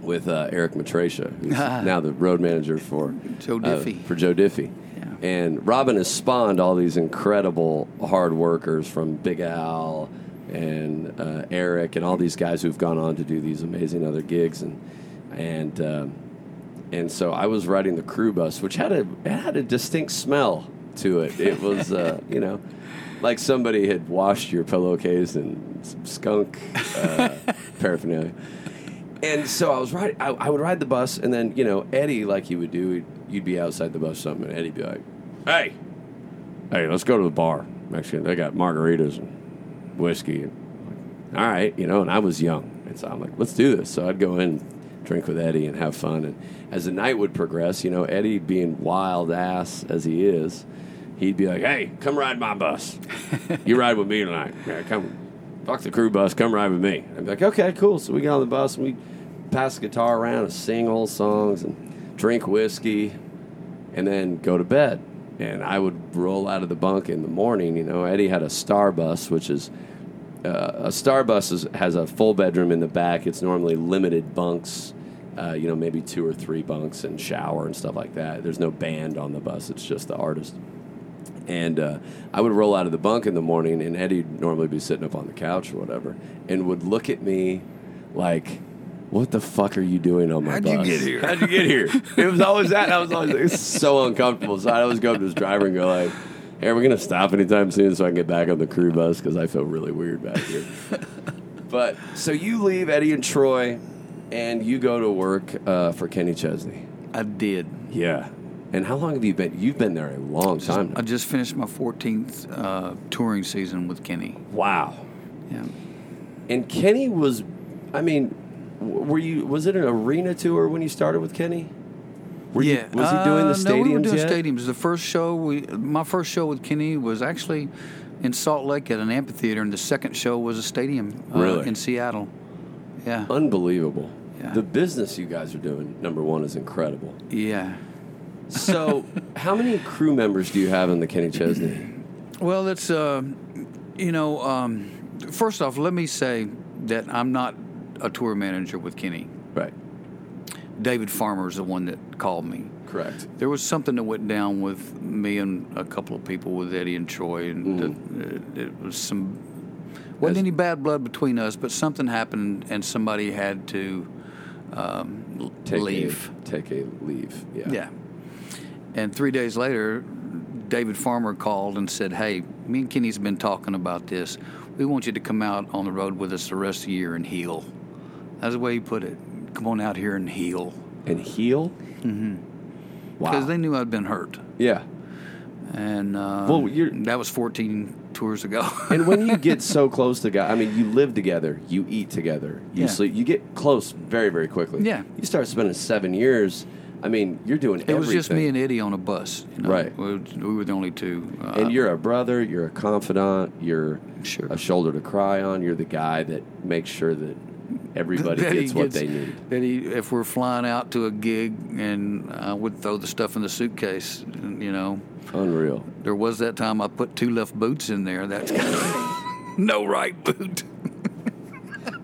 with uh, Eric Matrasha, who's now the road manager for Joe uh, Diffie. for Joe Diffie. Yeah. And Robin has spawned all these incredible hard workers from Big Al and uh, Eric and all these guys who've gone on to do these amazing other gigs and and um, and so I was riding the crew bus, which had a it had a distinct smell to it. It was uh, you know like somebody had washed your pillowcase and some skunk uh, paraphernalia. And so I was riding. I, I would ride the bus, and then you know Eddie, like he would do, you'd be outside the bus something, and Eddie'd be like, "Hey, hey, let's go to the bar. Mexican, they got margaritas and whiskey." All right, you know. And I was young, and so I'm like, "Let's do this." So I'd go in, drink with Eddie, and have fun. And as the night would progress, you know, Eddie being wild ass as he is, he'd be like, "Hey, come ride my bus. you ride with me tonight. Yeah, come." fuck the crew bus, come ride with me. I'd be like, okay, cool. So we get on the bus and we pass the guitar around and sing old songs and drink whiskey and then go to bed. And I would roll out of the bunk in the morning. You know, Eddie had a star bus, which is uh, a star bus is, has a full bedroom in the back. It's normally limited bunks, uh, you know, maybe two or three bunks and shower and stuff like that. There's no band on the bus, it's just the artist. And uh, I would roll out of the bunk in the morning, and Eddie'd normally be sitting up on the couch or whatever, and would look at me like, "What the fuck are you doing on my bus? How'd bus? you get here?" How'd you get here?" it was always that. and I was always like, it's so uncomfortable. So I'd always go up to this driver and go like, "Hey, are we gonna stop anytime soon so I can get back on the crew bus because I feel really weird back here." but so you leave Eddie and Troy, and you go to work uh, for Kenny Chesney. I did. Yeah. And how long have you been? You've been there a long time. I just finished my 14th uh, touring season with Kenny. Wow. Yeah. And Kenny was, I mean, w- were you? Was it an arena tour when you started with Kenny? Were you- yeah. was he doing the Uh, stadiums No, we were doing yet? stadiums. The first show we, my first show with Kenny was actually in Salt Lake at an amphitheater, and the second show was a stadium uh, in Seattle. Yeah. Unbelievable. Yeah. The business you guys are doing, number one, is incredible. Yeah. So, how many crew members do you have in the Kenny Chesney? Well, it's uh, you know, um, first off, let me say that I'm not a tour manager with Kenny. Right. David Farmer is the one that called me. Correct. There was something that went down with me and a couple of people with Eddie and Troy, and it, it was some wasn't As- any bad blood between us, but something happened, and somebody had to um, Take leave. A, take a leave. Yeah. Yeah. And three days later, David Farmer called and said, Hey, me and Kenny's been talking about this. We want you to come out on the road with us the rest of the year and heal. That's the way he put it. Come on out here and heal. And heal? Mm-hmm. Wow. Because they knew I'd been hurt. yeah. And uh, Well, that was 14 tours ago. And when you get so close to guys, I mean, you live together, you eat together, you Yeah. sleep, you get close very, very quickly. Yeah. You start spending seven years. I mean, you're doing it was just me and Eddie on a bus. You know? Right. We, we were the only two. Uh, And you're a brother, you're a confidant, you're Sure. a shoulder to cry on. You're the guy that makes sure that everybody he gets what they need. That he, if we're flying out to a gig and I would throw the stuff in the suitcase, you know, Unreal. there was that time I put two left boots in there. That's kind of no right boot.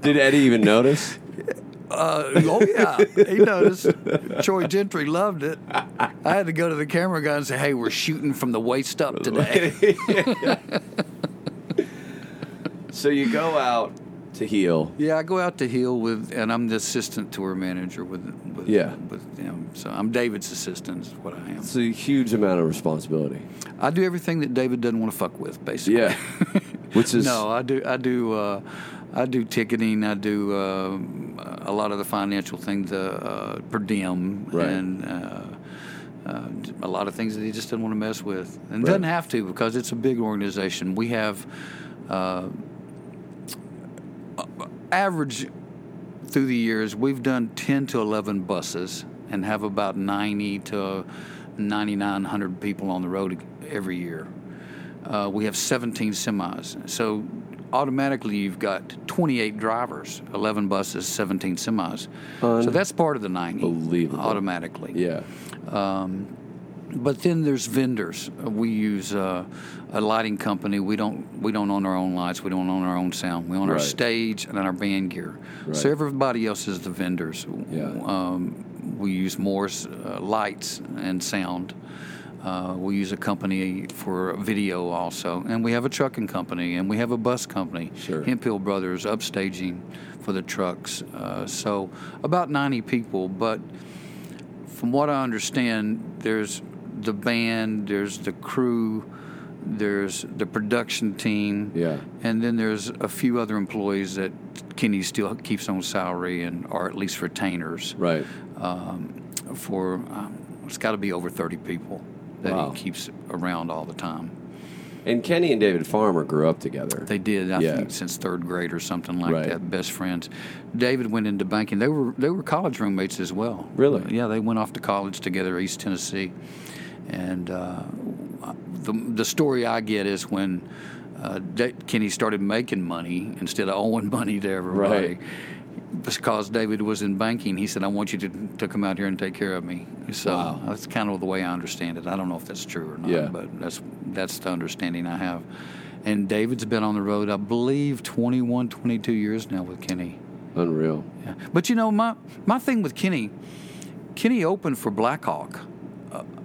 Did Eddie even notice? Uh, oh yeah, he noticed. Troy Gentry loved it. I had to go to the camera guy and say, "Hey, we're shooting from the waist up today." So you go out to heal. Yeah, I go out to heal with, and I'm the assistant tour manager with, with Yeah. with him. So I'm David's assistant, is what I am. It's a huge amount of responsibility. I do everything that David doesn't want to fuck with, basically. Yeah. Which is no, I do. I do. Uh, I do ticketing. I do uh, a lot of the financial things, uh, uh, per diem, Right. and uh, uh, a lot of things that he just doesn't want to mess with, and Right. doesn't have to because it's a big organization. We have uh, average through the years, we've done 10 to 11 buses and have about 90 to 9,900 people on the road every year. Uh, we have 17 semis. So automatically you've got 28 drivers, 11 buses, 17 semis. so that's part of the 90 Unbelievable. automatically. yeah. But then there's vendors. We use uh, a lighting company. We don't we don't own our own lights. We don't own our own sound. We own our stage and our band gear. Right. So everybody else is the vendors. Yeah. Um, we use Morris uh, lights and sound. Uh, we use a company for video also, and we have a trucking company, and we have a bus company. Sure. Hemphill Brothers upstaging for the trucks. Uh, so about 90 people, but from what I understand, there's the band, there's the crew, there's the production team, Yeah. and then there's a few other employees that Kenny still keeps on salary and or at least retainers. Right. For um, it's got to be over 30 people that Wow. he keeps around all the time. And Kenny and David Farmer grew up together. They did, I Yeah. think, since third grade or something like Right. that. Best friends. David went into banking. They were they were college roommates as well. Really? Yeah, they went off to college together, East Tennessee. And uh, the the story I get is when uh, Kenny started making money instead of owing money to everybody. Right. Because David was in banking, he said, "I want you to, to come out here and take care of me." So Wow. that's kind of the way I understand it. I don't know if that's true or not, Yeah. but that's that's the understanding I have. And David's been on the road, I believe, 21, 22 years now with Kenny. Unreal. Yeah. But you know, my my thing with Kenny, Kenny opened for Blackhawk,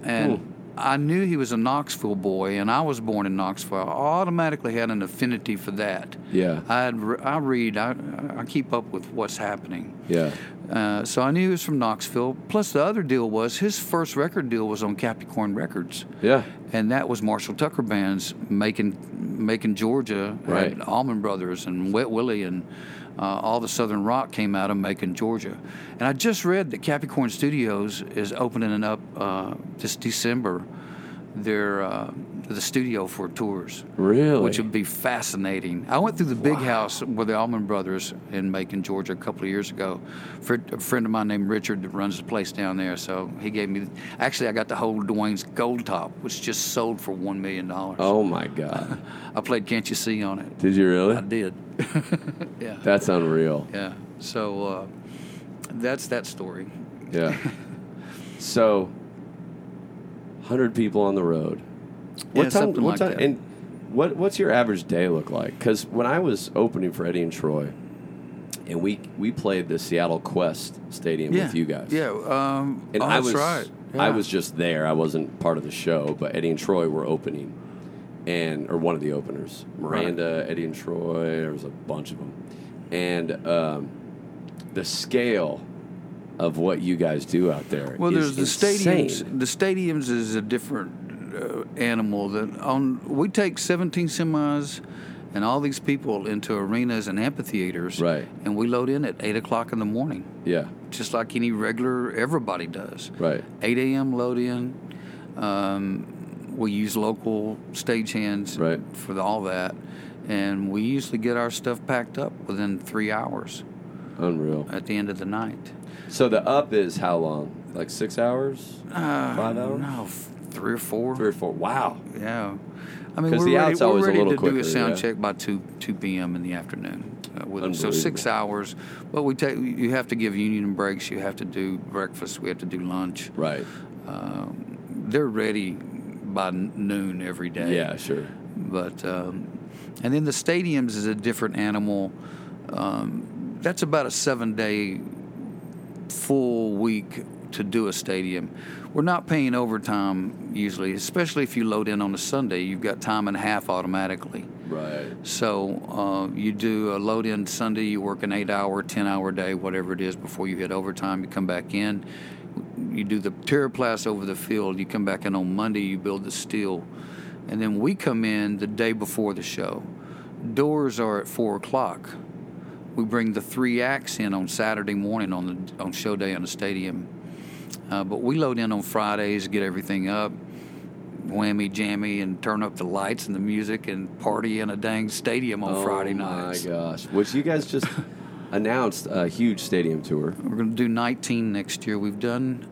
and Hmm. I knew he was a Knoxville boy, and I was born in Knoxville. I automatically had an affinity for that. Yeah. I had, re- I read, I, I keep up with what's happening. Yeah. Uh, so I knew he was from Knoxville. Plus, the other deal was his first record deal was on Capricorn Records Yeah. and that was Marshall Tucker Band's making making Georgia, Right. Allman Brothers and Wet Willie and uh, all the Southern Rock came out of Macon, Georgia. And I just read that Capricorn Studios is opening up uh, this December their uh, the studio for tours. Really? Which would be fascinating. I went through the big house with the Allman Brothers in Macon, Georgia, a couple of years ago. For a friend of mine named Richard that runs the place down there, so he gave me. Actually, I got to hold Duane's Gold Top, which just sold for one million dollars. Oh my god! I played Can't You See on it. Did you really? I did. yeah. That's unreal. Yeah. So uh, that's that story. Yeah. so, hundred people on the road. Yeah, something like that. And what what's your average day look like? Because when I was opening for Eddie and Troy, and we we played the Seattle Qwest Stadium Yeah. with you guys. Yeah. Um, And oh, I that's was right. I was just there. I wasn't part of the show, but Eddie and Troy were opening, and or one of the openers. Miranda, Eddie and Troy. There was a bunch of them, and um, the scale of what you guys do out there. Well, there's the insane. stadiums. The stadiums is a different animal. That on we take 17 semis and all these people into arenas and amphitheaters, Right. And we load in at eight o'clock in the morning, Yeah, just like any regular everybody does. right. 8 a.m. load in. Um, we use local stagehands Right. for the, all that, and we usually get our stuff packed up within three hours Unreal. at the end of the night. So the up is how long? Like six hours? Uh, Five hours? No, three or four. Three or four? Wow. Yeah, I mean we're the ready, out's we're always a ready little to do a sound yeah. check by two two p.m. in the afternoon. Uh, with them. So six hours, but we take you have to give union breaks. You have to do breakfast. We have to do lunch. Right. Um, they're ready by noon every day. Yeah, sure. but um, and then the stadiums is a different animal. Um, that's about a seven day full week to do a stadium. We're not paying overtime usually, especially if you load in on a Sunday. You've got time and a half automatically. Right. So uh, you do a load in Sunday, you work an eight hour, 10 hour day, whatever it is, before you hit overtime. You come back in, you do the Terraplas over the field, you come back in on Monday, you build the steel. And then we come in the day before the show. Doors are at 4 o'clock. We bring the three acts in on Saturday morning on the on show day on the stadium. Uh, but we load in on Fridays, get everything up, whammy jammy, and turn up the lights and the music and party in a dang stadium on Friday nights. Oh my gosh! Which you guys just announced a huge stadium tour. We're going to do 19 next year. We've done,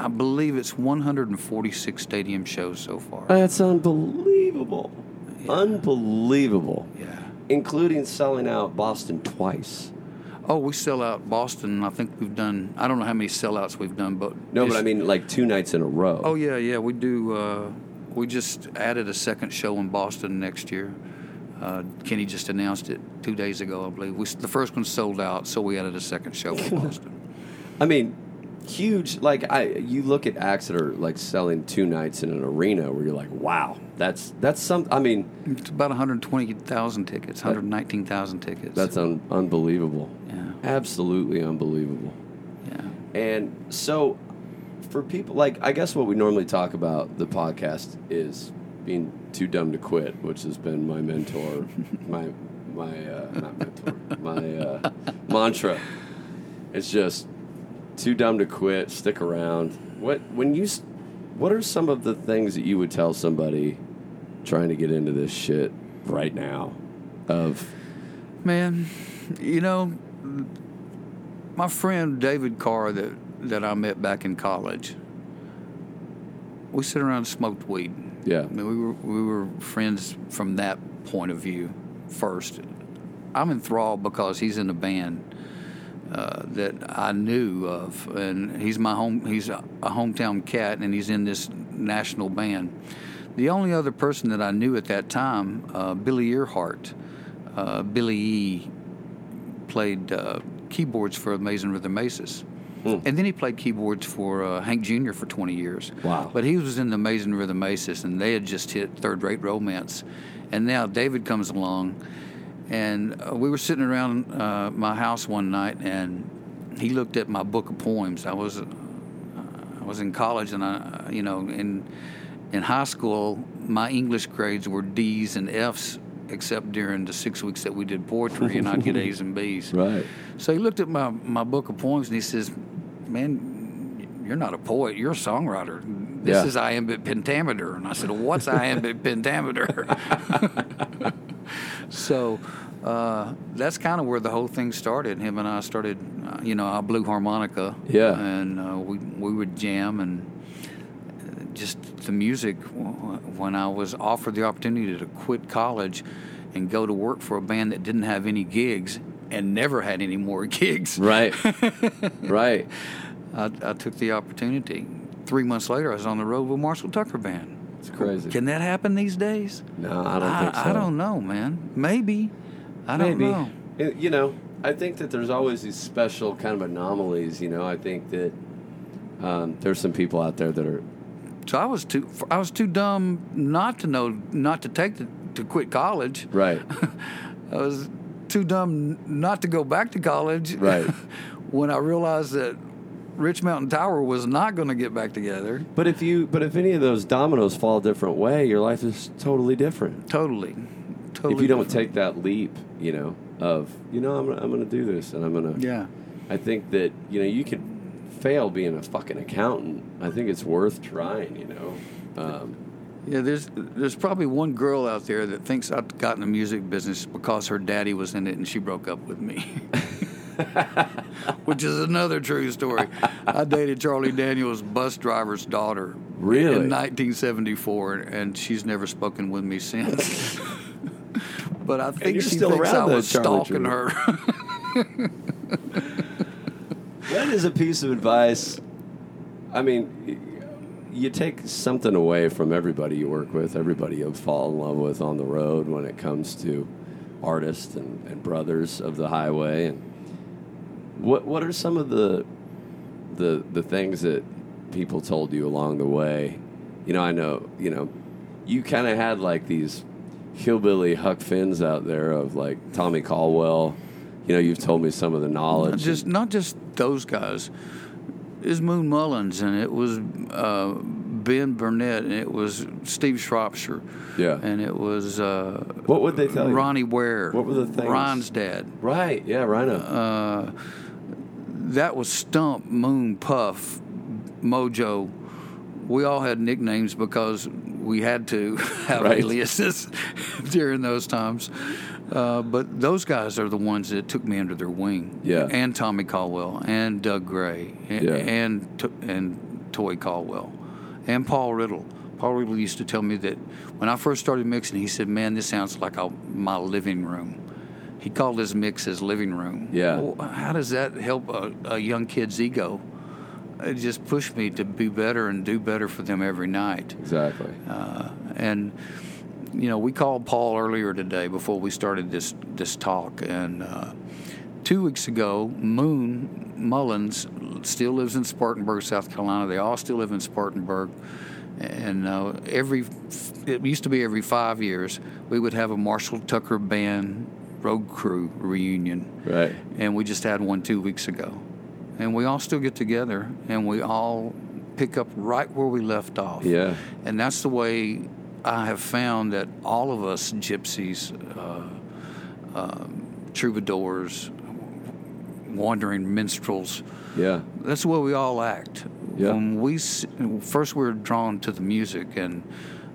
I believe it's 146 stadium shows so far. That's unbelievable. Unbelievable. yeah. Including selling out Boston twice. Oh, we sell out Boston. I think we've done. I don't know how many sellouts we've done, but No, but I mean like two nights in a row. Oh yeah, yeah. We do. Uh, we just added a second show in Boston next year. Uh, Kenny just announced it two days ago, I believe. We, the first one sold out, so we added a second show in Boston. I mean, huge. Like I, you look at acts that are like selling two nights in an arena where you're like, wow, that's that's some. I mean, It's about 120,000 tickets, 119,000 tickets. that's un- unbelievable. yeah, Absolutely unbelievable. yeah. And so, for people like, I guess what we normally talk about the podcast is being too dumb to quit, which has been my mentor, my my uh, not mentor, my uh, mantra. It's just too dumb to quit. Stick around. What when you, what are some of the things that you would tell somebody trying to get into this shit right now? Of Man, you know, my friend David Carr that, that I met back in college, we sit around and smoked weed. yeah, I mean, we were we were friends from that point of view first. I'm enthralled because he's in a band uh, that I knew of, and he's my home. He's a, a hometown cat, and he's in this national band. The only other person that I knew at that time, uh, Billy Earheart, uh, Billy E, played uh, keyboards for Amazing Rhythm Aces. And then he played keyboards for uh, Hank Jr. for 20 years. Wow. But he was in the Amazing Rhythm Aces, and they had just hit Third Rate Romance. And now David comes along, and uh, we were sitting around uh, my house one night, and he looked at my book of poems. I was, uh, I was in college, and I, you know, in in high school, my English grades were D's and F's except during the six weeks that we did poetry, and I'd get A's and B's. Right. So he looked at my, my book of poems and he says, Man, you're not a poet, you're a songwriter. This Yeah. is iambic pentameter. And I said, well, What's iambic pentameter? so uh, that's kind of where the whole thing started. Him and I started, uh, you know, I blew harmonica. Yeah. And uh, we, we would jam and uh, just the music. When I was offered the opportunity to quit college and go to work for a band that didn't have any gigs and never had any more gigs, Right. right. I, I took the opportunity. Three months later, I was on the road with Marshall Tucker Band. It's crazy. Can that happen these days? no, I don't think so. I don't know, man. Maybe. I don't Maybe. know. It- you know, I think that there's always these special kind of anomalies. You know, I think that um, there's some people out there that are. So I was too. I was too dumb not to know, not to take the, to quit college. Right. I was too dumb not to go back to college. Right. when I realized that Rich Mountain Tower was not going to get back together. But if you, but if any of those dominoes fall a different way, your life is totally different. Totally. Totally. if you don't take that leap, you know, of you know, I'm gonna, I'm gonna do this, and I'm gonna. Yeah. I think that you know you could fail being a fucking accountant. I think it's worth trying. You know. Um, Yeah, there's there's probably one girl out there that thinks I've gotten in the music business because her daddy was in it and she broke up with me. Which is another true story. I dated Charlie Daniels' bus driver's daughter Really? in 1974, and she's never spoken with me since. but I think she still thinks I was stalking her. That is a piece of advice. I mean, you take something away from everybody you work with, everybody you fall in love with on the road when it comes to artists and, and brothers of the highway. And what what are some of the the the things that people told you along the way? You know, I know you know you kind of had like these hillbilly Huck Finns out there of like Tommy Caldwell. You know, you've told me some of the knowledge. Not just not just those guys. It was Moon Mullins and it was uh, Ben Burnett and it was Steve Shropshire. Yeah. And it was uh, What would they tell you? Ronnie Ware. What were the things? Ryan's dad. Right. Yeah. Rhino. Uh, That was Stump, Moon, Puff, Mojo. We all had nicknames because we had to have Right. aliases during those times. Uh, but those guys are the ones that took me under their wing. Yeah. And Tommy Caldwell, and Doug Gray, and Yeah. and, and Toy Caldwell, and Paul Riddle. Paul Riddle used to tell me that when I first started mixing, he said, "Man, this sounds like a, my living room." He called his mix his living room. Yeah. Well, how does that help a, a young kid's ego? It just pushed me to be better and do better for them every night. exactly. Uh, and you know, we called Paul earlier today before we started this this talk, and uh, two weeks ago, Moon Mullins still lives in Spartanburg, South Carolina. They all still live in Spartanburg, and uh, every it used to be every five years we would have a Marshall Tucker Band road crew reunion right. and we just had one two weeks ago. And we all still get together and we all pick up right where we left off. Yeah. And that's the way I have found that all of us gypsies, uh, um, troubadours, wandering minstrels, Yeah. that's the way we all act. Yeah. When we first we're drawn to the music and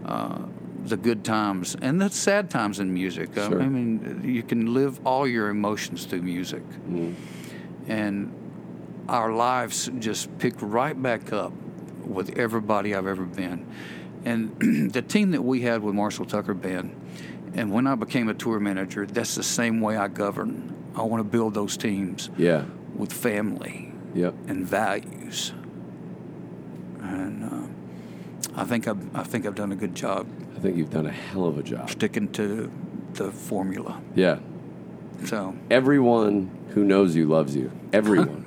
uh, the good times and the sad times in music. I- Sure. I mean, you can live all your emotions through music, Mm. and our lives just pick right back up with everybody I've ever been. And the team that we had with Marshall Tucker Band, and when I became a tour manager, that's the same way I govern. I want to build those teams Yeah. with family Yep. and values. And uh, I think I've, I think I've done a good job think you've done a hell of a job. sticking to the formula. Yeah. So Everyone who knows you loves you. Everyone.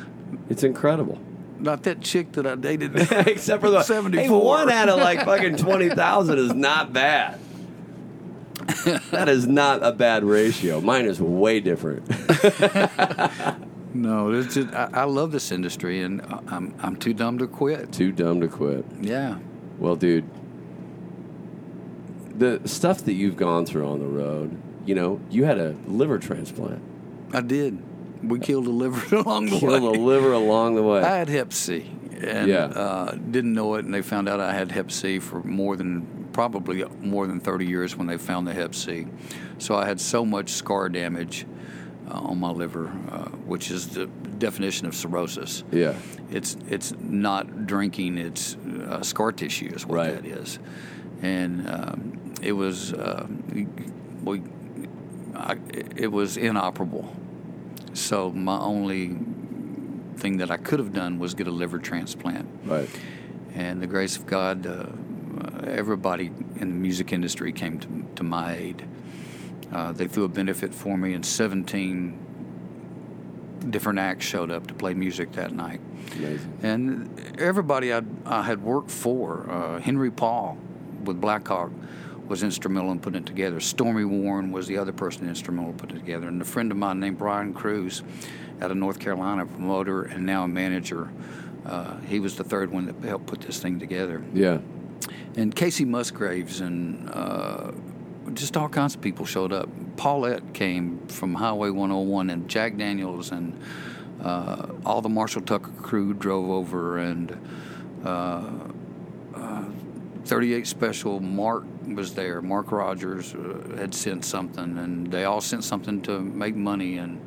it's incredible. not that chick that I dated. Except for the 74. Hey, one out of like fucking twenty thousand is not bad. that is not a bad ratio. Mine is way different. no, it's just, I, I love this industry, and uh, I'm I'm too dumb to quit. Too dumb to quit. Yeah. Well, dude, the stuff that you've gone through on the road, you know, you had a liver transplant. I did. We killed a liver along the way. Killed a liver along the way. I had Hep C, and Yeah. uh, didn't know it, and they found out I had Hep C for more than probably more than 30 years when they found the Hep C. So I had so much scar damage uh, on my liver, uh, which is the definition of cirrhosis. yeah. It's it's not drinking; it's uh, scar tissue is what Right. that is, and um, it was uh, we I, it was inoperable. So my only thing that I could have done was get a liver transplant, Right. and the grace of God, uh, everybody in the music industry came to, to my aid. Uh, they threw a benefit for me, and 17 different acts showed up to play music that night. Amazing. And everybody I'd, I had worked for, uh, Henry Paul with Blackhawk, was instrumental in putting it together. Stormy Warren was the other person instrumental in putting it together. And a friend of mine named Brian Cruz out of North Carolina, promoter and now a manager, uh, he was the third one that helped put this thing together. Yeah. And Kacey Musgraves and uh, just all kinds of people showed up. Paulette came from Highway 101, and Jack Daniels and uh, all the Marshall Tucker crew drove over, and uh, uh, 38 Special, Mark was there. Mark Rogers uh, had sent something, and they all sent something to make money, and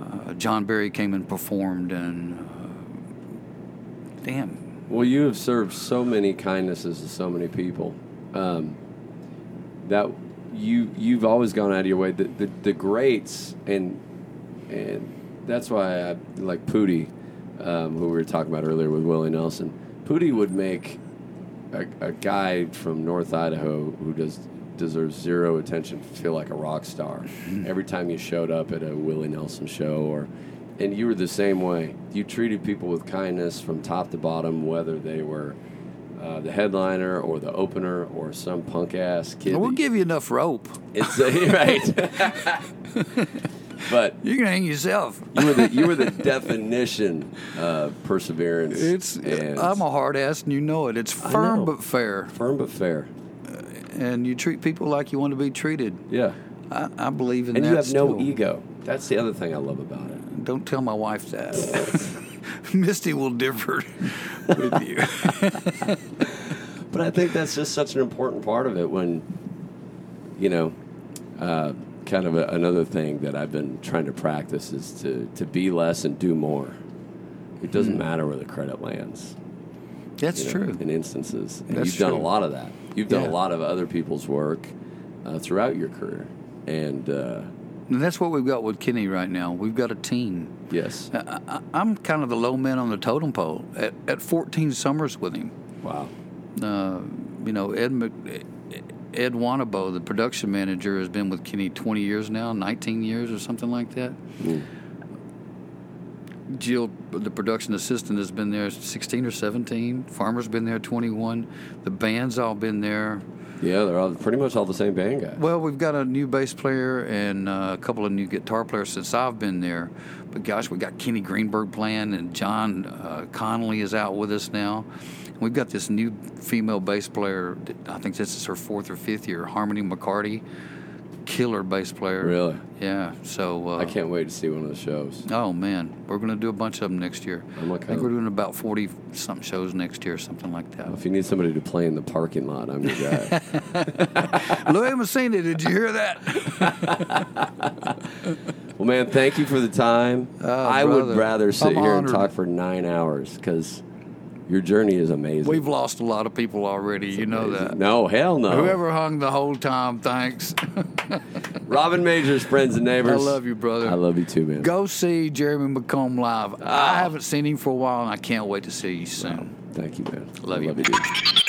uh, John Berry came and performed, and uh, damn, Well, you have served so many kindnesses to so many people. Um, that you you've always gone out of your way. The the, the greats and and that's why I like Poodie, um, who we were talking about earlier with Willie Nelson. Poodie would make a, a guy from North Idaho who does deserves zero attention feel like a rock star every time you showed up at a Willie Nelson show or and you were the same way. You treated people with kindness from top to bottom, whether they were uh, the headliner or the opener or some punk ass kid. we'll give you enough rope. it's right. but You can hang yourself. you were the you were the definition of perseverance. It's I'm a hard ass, and you know it. It's firm but fair, firm but fair. and you treat people like you want to be treated. Yeah, I, I believe in and that. And you have no ego. That's the other thing I love about it. Don't tell my wife that. Misty will differ with you. But I think that's just such an important part of it when, you know, uh, kind of a, another thing that I've been trying to practice is to, to be less and do more. It doesn't matter where the credit lands. That's you know, true. In instances. And That's you've done a lot of that. You've done Yeah. a lot of other people's work uh, throughout your career. And uh, And that's what we've got with Kenny right now. We've got a team. yes. I, I, I'm kind of the low man on the totem pole. At, at 14 summers with him, Wow. uh, you know, Ed Mc, Ed Wannebo, the production manager, has been with Kenny 20 years now, 19 years or something like that. Mm. Jill, the production assistant, has been there 16 or 17. Farmer's been there 21. The band's all been there. Yeah, they're all pretty much all the same band guys. Well, we've got a new bass player and uh, a couple of new guitar players since I've been there. But gosh, we got Kenny Greenberg playing, and John uh, Connolly is out with us now. We've got this new female bass player. I think this is her fourth or fifth year, Harmony McCarty. Killer bass player. Really? Yeah. So uh, I can't wait to see one of the shows. Oh man, we're going to do a bunch of them next year. I'm I think we're doing about forty something shows next year, something like that. If you need somebody to play in the parking lot, I'm your guy. Louis Messina, did you hear that? well, man, thank you for the time. Oh, I brother. would rather sit I'm here and talk for nine hours because your journey is amazing. We've lost a lot of people already. you know that. No, hell no. Whoever hung the whole time, thanks. Robin Majors, friends and neighbors. I love you, brother. I love you too, man. Go see Jeremy McComb live. Ah. I haven't seen him for a while, and I can't wait to see you soon. Thank you, man. Love I you. Love you, dude.